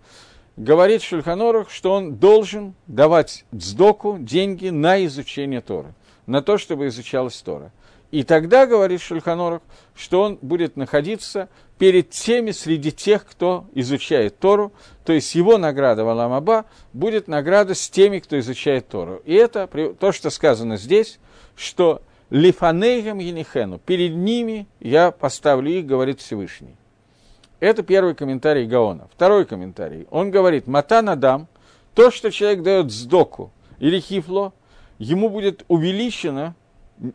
говорит Шульханорух, что он должен давать дздоку деньги на изучение Торы, на то, чтобы изучалась Тора. И тогда, говорит Шульханорух, что он будет находиться перед теми среди тех, кто изучает Тору, то есть его награда в Аламаба будет награда с теми, кто изучает Тору. И это то, что сказано здесь, что Лифанейгам Енихену, перед ними я поставлю их, говорит Всевышний. Это первый комментарий Гаона. Второй комментарий. Он говорит, Матан Адам, то, что человек дает сдоку или хифло, ему будет увеличено,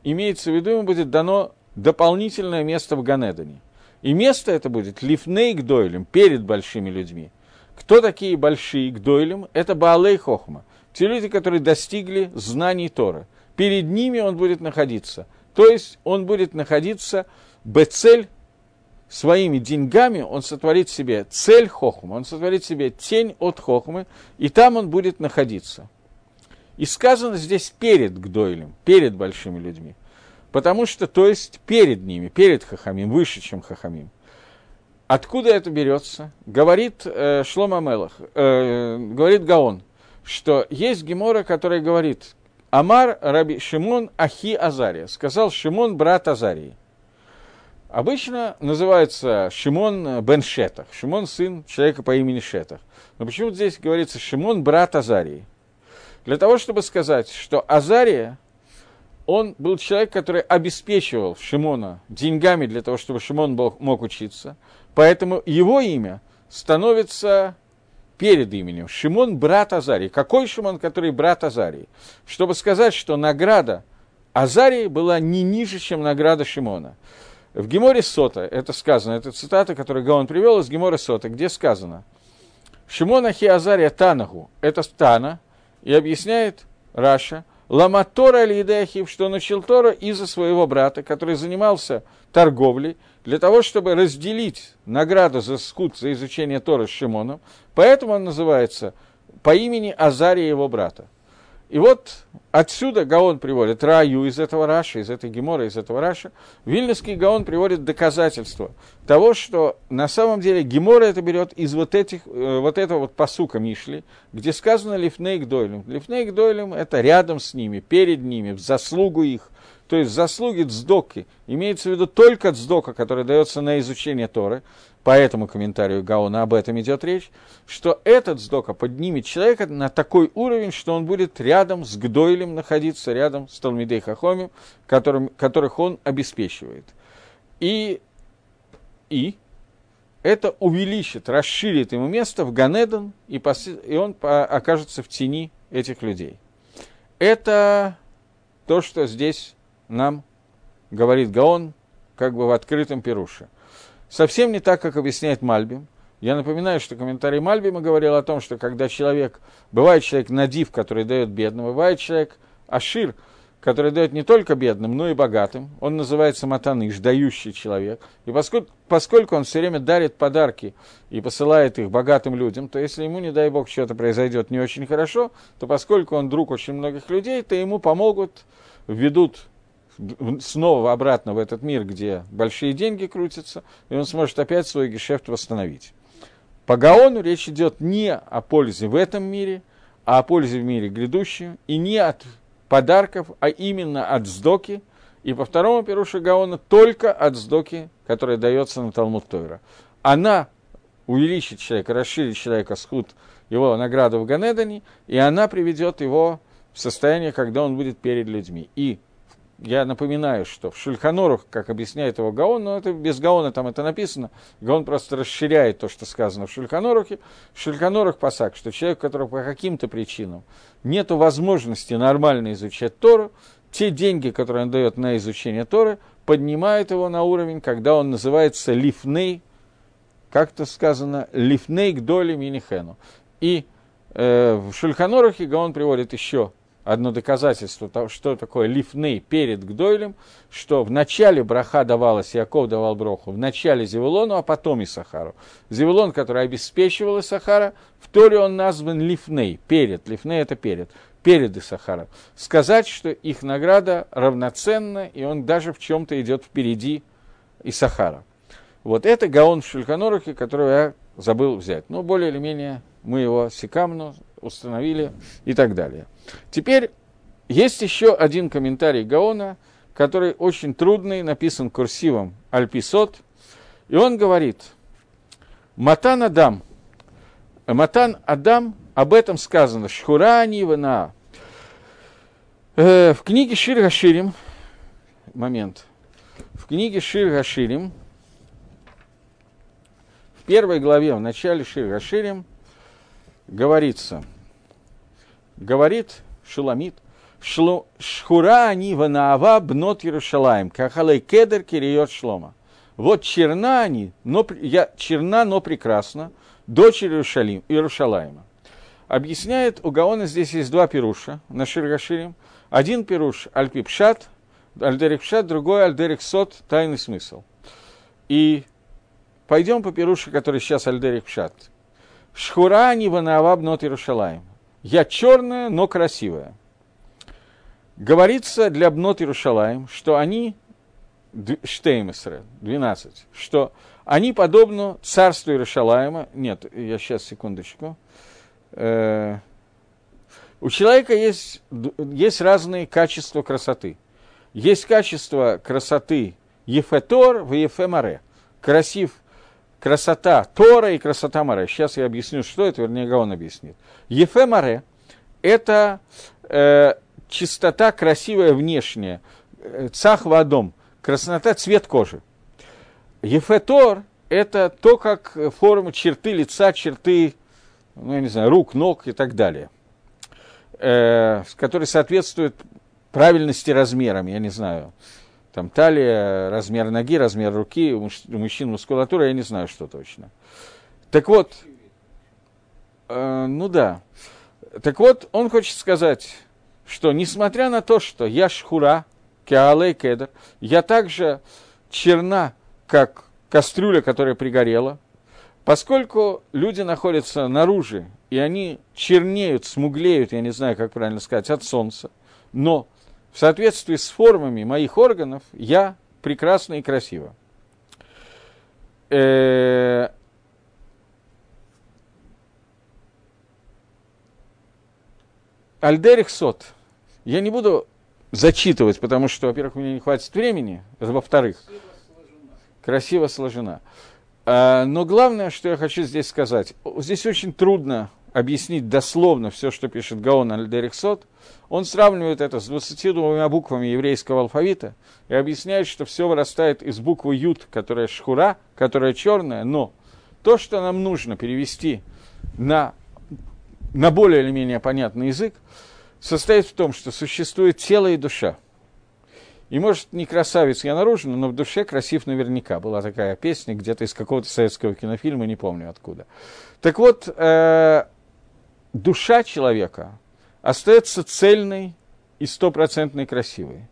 имеется в виду, ему будет дано дополнительное место в Ганедане. И место это будет лифней к дойлем, перед большими людьми. Кто такие большие к дойлем? Это Баалей Хохма. Те люди, которые достигли знаний Торы. Перед ними он будет находиться. То есть он будет находиться бецель своими деньгами, он сотворит себе цель Хохма, он сотворит себе тень от Хохмы, и там он будет находиться. И сказано здесь перед Гдойлем, перед большими людьми. Потому что, то есть, перед ними, перед Хахамим, выше, чем Хахамим. Откуда это берется? Говорит э, Шлома Мелах, э, говорит Гаон, что есть Гемора, которая говорит, Амар Раби Шимон Ахи Азария, сказал Шимон брат Азарии. Обычно называется Шимон бен Шетах, Шимон сын человека по имени Шетах. Но почему здесь говорится Шимон брат Азарии? Для того, чтобы сказать, что Азария – он был человек, который обеспечивал Шимона деньгами для того, чтобы Шимон мог учиться. Поэтому его имя становится перед именем. Шимон – брат Азарии. Какой Шимон, который брат Азарии? Чтобы сказать, что награда Азарии была не ниже, чем награда Шимона. В Геморе Сота, это сказано, это цитата, которую Гаон привел из Гемора Сота, где сказано «Шимон Ахи Азария Танаху» – это Тана, и объясняет Раша – Ламатора Лидехив, что он учил Тора из-за своего брата, который занимался торговлей, для того, чтобы разделить награду за זכות, за изучение Торы с Шимоном. Поэтому он называется по имени Азария его брата. И вот отсюда Гаон приводит раю из этого Раши, из этой Гемары, из этого Раши. Вильнюсский Гаон приводит доказательство того, что на самом деле Гемара это берет из вот, этих, э, вот этого вот пасука Мишлей, где сказано לפני גדולים. לפני גדולים – это рядом с ними, перед ними, в заслугу их. То есть заслуги цдоки. Имеется в виду только цдока, который дается на изучение Торы по этому комментарию Гаона об этом идет речь, что этот сдока поднимет человека на такой уровень, что он будет рядом с Гдойлем находиться, рядом с Талмидей Хахомим, которым, которых он обеспечивает. И, и это увеличит, расширит ему место в Ганедон, и, пос, и он по, окажется в тени этих людей. Это то, что здесь нам говорит Гаон, как бы в открытом пируше – Совсем не так, как объясняет Мальбим. Я напоминаю, что комментарий Мальбима говорил о том, что когда человек, бывает человек надив, который дает бедным, бывает человек ашир, который дает не только бедным, но и богатым. Он называется матаныш, дающий человек. И поскольку, поскольку он все время дарит подарки и посылает их богатым людям, то если ему, не дай бог, что-то произойдет не очень хорошо, то поскольку он друг очень многих людей, то ему помогут, введут снова обратно в этот мир, где большие деньги крутятся, и он сможет опять свой гешефт восстановить. По Гаону речь идет не о пользе в этом мире, а о пользе в мире грядущем, и не от подарков, а именно от сдоки, и по второму Перушу Гаона только от сдоки, которая дается на Талмуд Тойра. Она увеличит человека, расширит человека схуд его награду в Ганедане, и она приведет его в состояние, когда он будет перед людьми. И я напоминаю, что в Шульханорах, как объясняет его Гаон, но это без Гаона там это написано, Гаон просто расширяет то, что сказано в Шульханорахе. В Шульханорах пасак, что человек, у которого по каким-то причинам нет возможности нормально изучать Тору, те деньги, которые он дает на изучение Торы, поднимают его на уровень, когда он называется лифней, как-то сказано, лифней к доле минихену. И э, в Шульханорахе Гаон приводит еще одно доказательство, что такое лифны перед Гдойлем, что в начале браха давалась, Яков давал броху, в начале Зевулону, а потом Исахару. Зевулон, который обеспечивал Исахара, в Торе он назван лифней, перед, лифней это перед, перед Исахаром. Сказать, что их награда равноценна, и он даже в чем-то идет впереди Исахара. Вот это Гаон в Шульханорухе, которого я забыл взять. Но более или менее мы его секамну установили и так далее. Теперь есть еще один комментарий Гаона, который очень трудный, написан курсивом Альписот, и он говорит, Матан Адам, Матан Адам, об этом сказано, Шхурани Вана. Э, в книге Шир Гаширим, момент, в книге Шир Гаширим, в первой главе, в начале Шир Гаширим, говорится – говорит Шуламит, Шхура они ванаава бнот Иерушалаем, кахалей кедер кириот шлома. Вот черна они, но, я, черна, но прекрасна, дочь Иерушалим, Иерушалаема. Объясняет, у Гаона здесь есть два пируша на Ширгаширим. Один пируш Альпипшат, Альдерик Пшат, другой Альдерик Сот, тайный смысл. И пойдем по пируше, который сейчас Альдерик Пшат. Шхура они ванаава бнот Иерушалаем. Я черная, но красивая. Говорится для Бнот Иерушалаем, что они, Штеймесре, 12, что они подобны царству Иерушалаема. Нет, я сейчас, секундочку. Э, у человека есть, есть разные качества красоты. Есть качество красоты Ефетор в Ефемаре. Красив красота Тора и красота Маре. Сейчас я объясню, что это, вернее, Гаон объяснит. Ефе Маре – это э, чистота красивая внешняя, э, цах вадом, краснота цвет кожи. Ефе Тор – это то, как форма черты лица, черты, ну, я не знаю, рук, ног и так далее, э, которые соответствуют правильности размерам, я не знаю, там талия, размер ноги, размер руки, у мужчин мускулатура, я не знаю, что точно. Так вот, э, ну да. Так вот, он хочет сказать, что несмотря на то, что я шхура, кеалей кедр, я также черна, как кастрюля, которая пригорела, поскольку люди находятся наружу, и они чернеют, смуглеют, я не знаю, как правильно сказать, от солнца, но в соответствии с формами моих органов я прекрасна и красива. Э, Альдерих Сот. Я не буду зачитывать, потому что, во-первых, у меня не хватит времени, во-вторых, красиво сложена. А, но главное, что я хочу здесь сказать, здесь очень трудно объяснить дословно все, что пишет Гаон Альдерих Сот, он сравнивает это с 22 буквами еврейского алфавита и объясняет, что все вырастает из буквы Ют, которая шхура, которая черная, но то, что нам нужно перевести на, на более или менее понятный язык, состоит в том, что существует тело и душа. И может, не красавец я наружно, но в душе красив наверняка. Была такая песня где-то из какого-то советского кинофильма, не помню откуда. Так вот, э, душа человека остается цельной и стопроцентной красивой.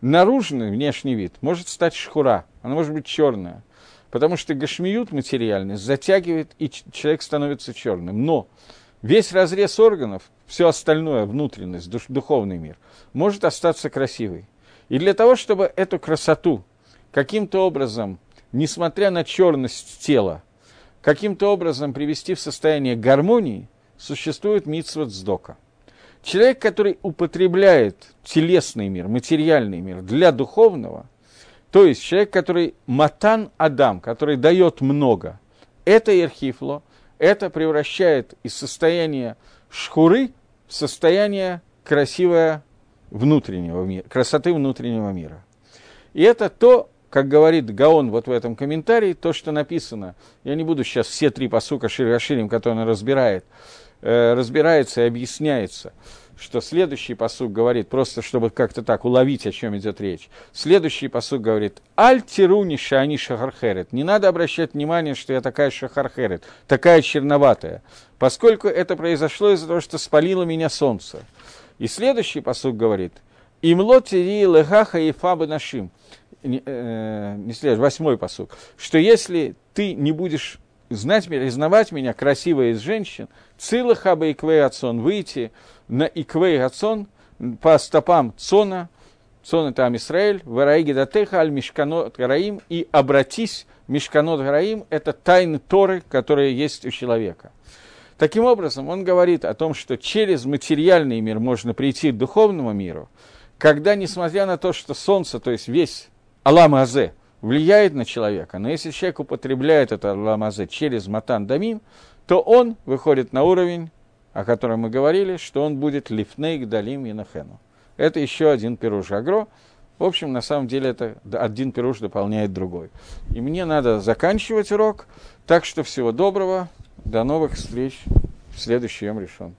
Наружный внешний вид может стать шхура, она может быть черная, потому что гашмиют материальность затягивает, и человек становится черным. Но весь разрез органов, все остальное, внутренность, душ, духовный мир, может остаться красивой. И для того, чтобы эту красоту каким-то образом, несмотря на черность тела, каким-то образом привести в состояние гармонии – существует митцвот сдока. Человек, который употребляет телесный мир, материальный мир для духовного, то есть человек, который матан адам, который дает много, это ерхифло, это превращает из состояния шхуры в состояние красивое внутреннего мира, красоты внутреннего мира. И это то, как говорит Гаон вот в этом комментарии, то, что написано, я не буду сейчас все три посука Шираширим, которые он разбирает, разбирается и объясняется, что следующий посук говорит, просто чтобы как-то так уловить, о чем идет речь. Следующий посук говорит, «Аль тируни шани шахархерет». Не надо обращать внимание, что я такая шахархерет, такая черноватая, поскольку это произошло из-за того, что спалило меня солнце. И следующий посук говорит, «Имло тири легаха и фабы нашим». Не, э, не следующий, восьмой посук. Что если ты не будешь знать меня, признавать меня красивой из женщин, цилахаба иквей отсон, выйти на иквей отсон по стопам цона, цон это Амисраэль, вараиги датеха аль мишканот гараим, и обратись, мишканот гараим, это тайны Торы, которые есть у человека. Таким образом, он говорит о том, что через материальный мир можно прийти к духовному миру, когда, несмотря на то, что солнце, то есть весь Алам Азе, влияет на человека, но если человек употребляет это Алам Азе через Матан Дамим, то он выходит на уровень, о котором мы говорили, что он будет лифнейк далим и нахену. Это еще один пируш агро. В общем, на самом деле это один пируш дополняет другой. И мне надо заканчивать урок. Так что всего доброго. До новых встреч в следующем решен.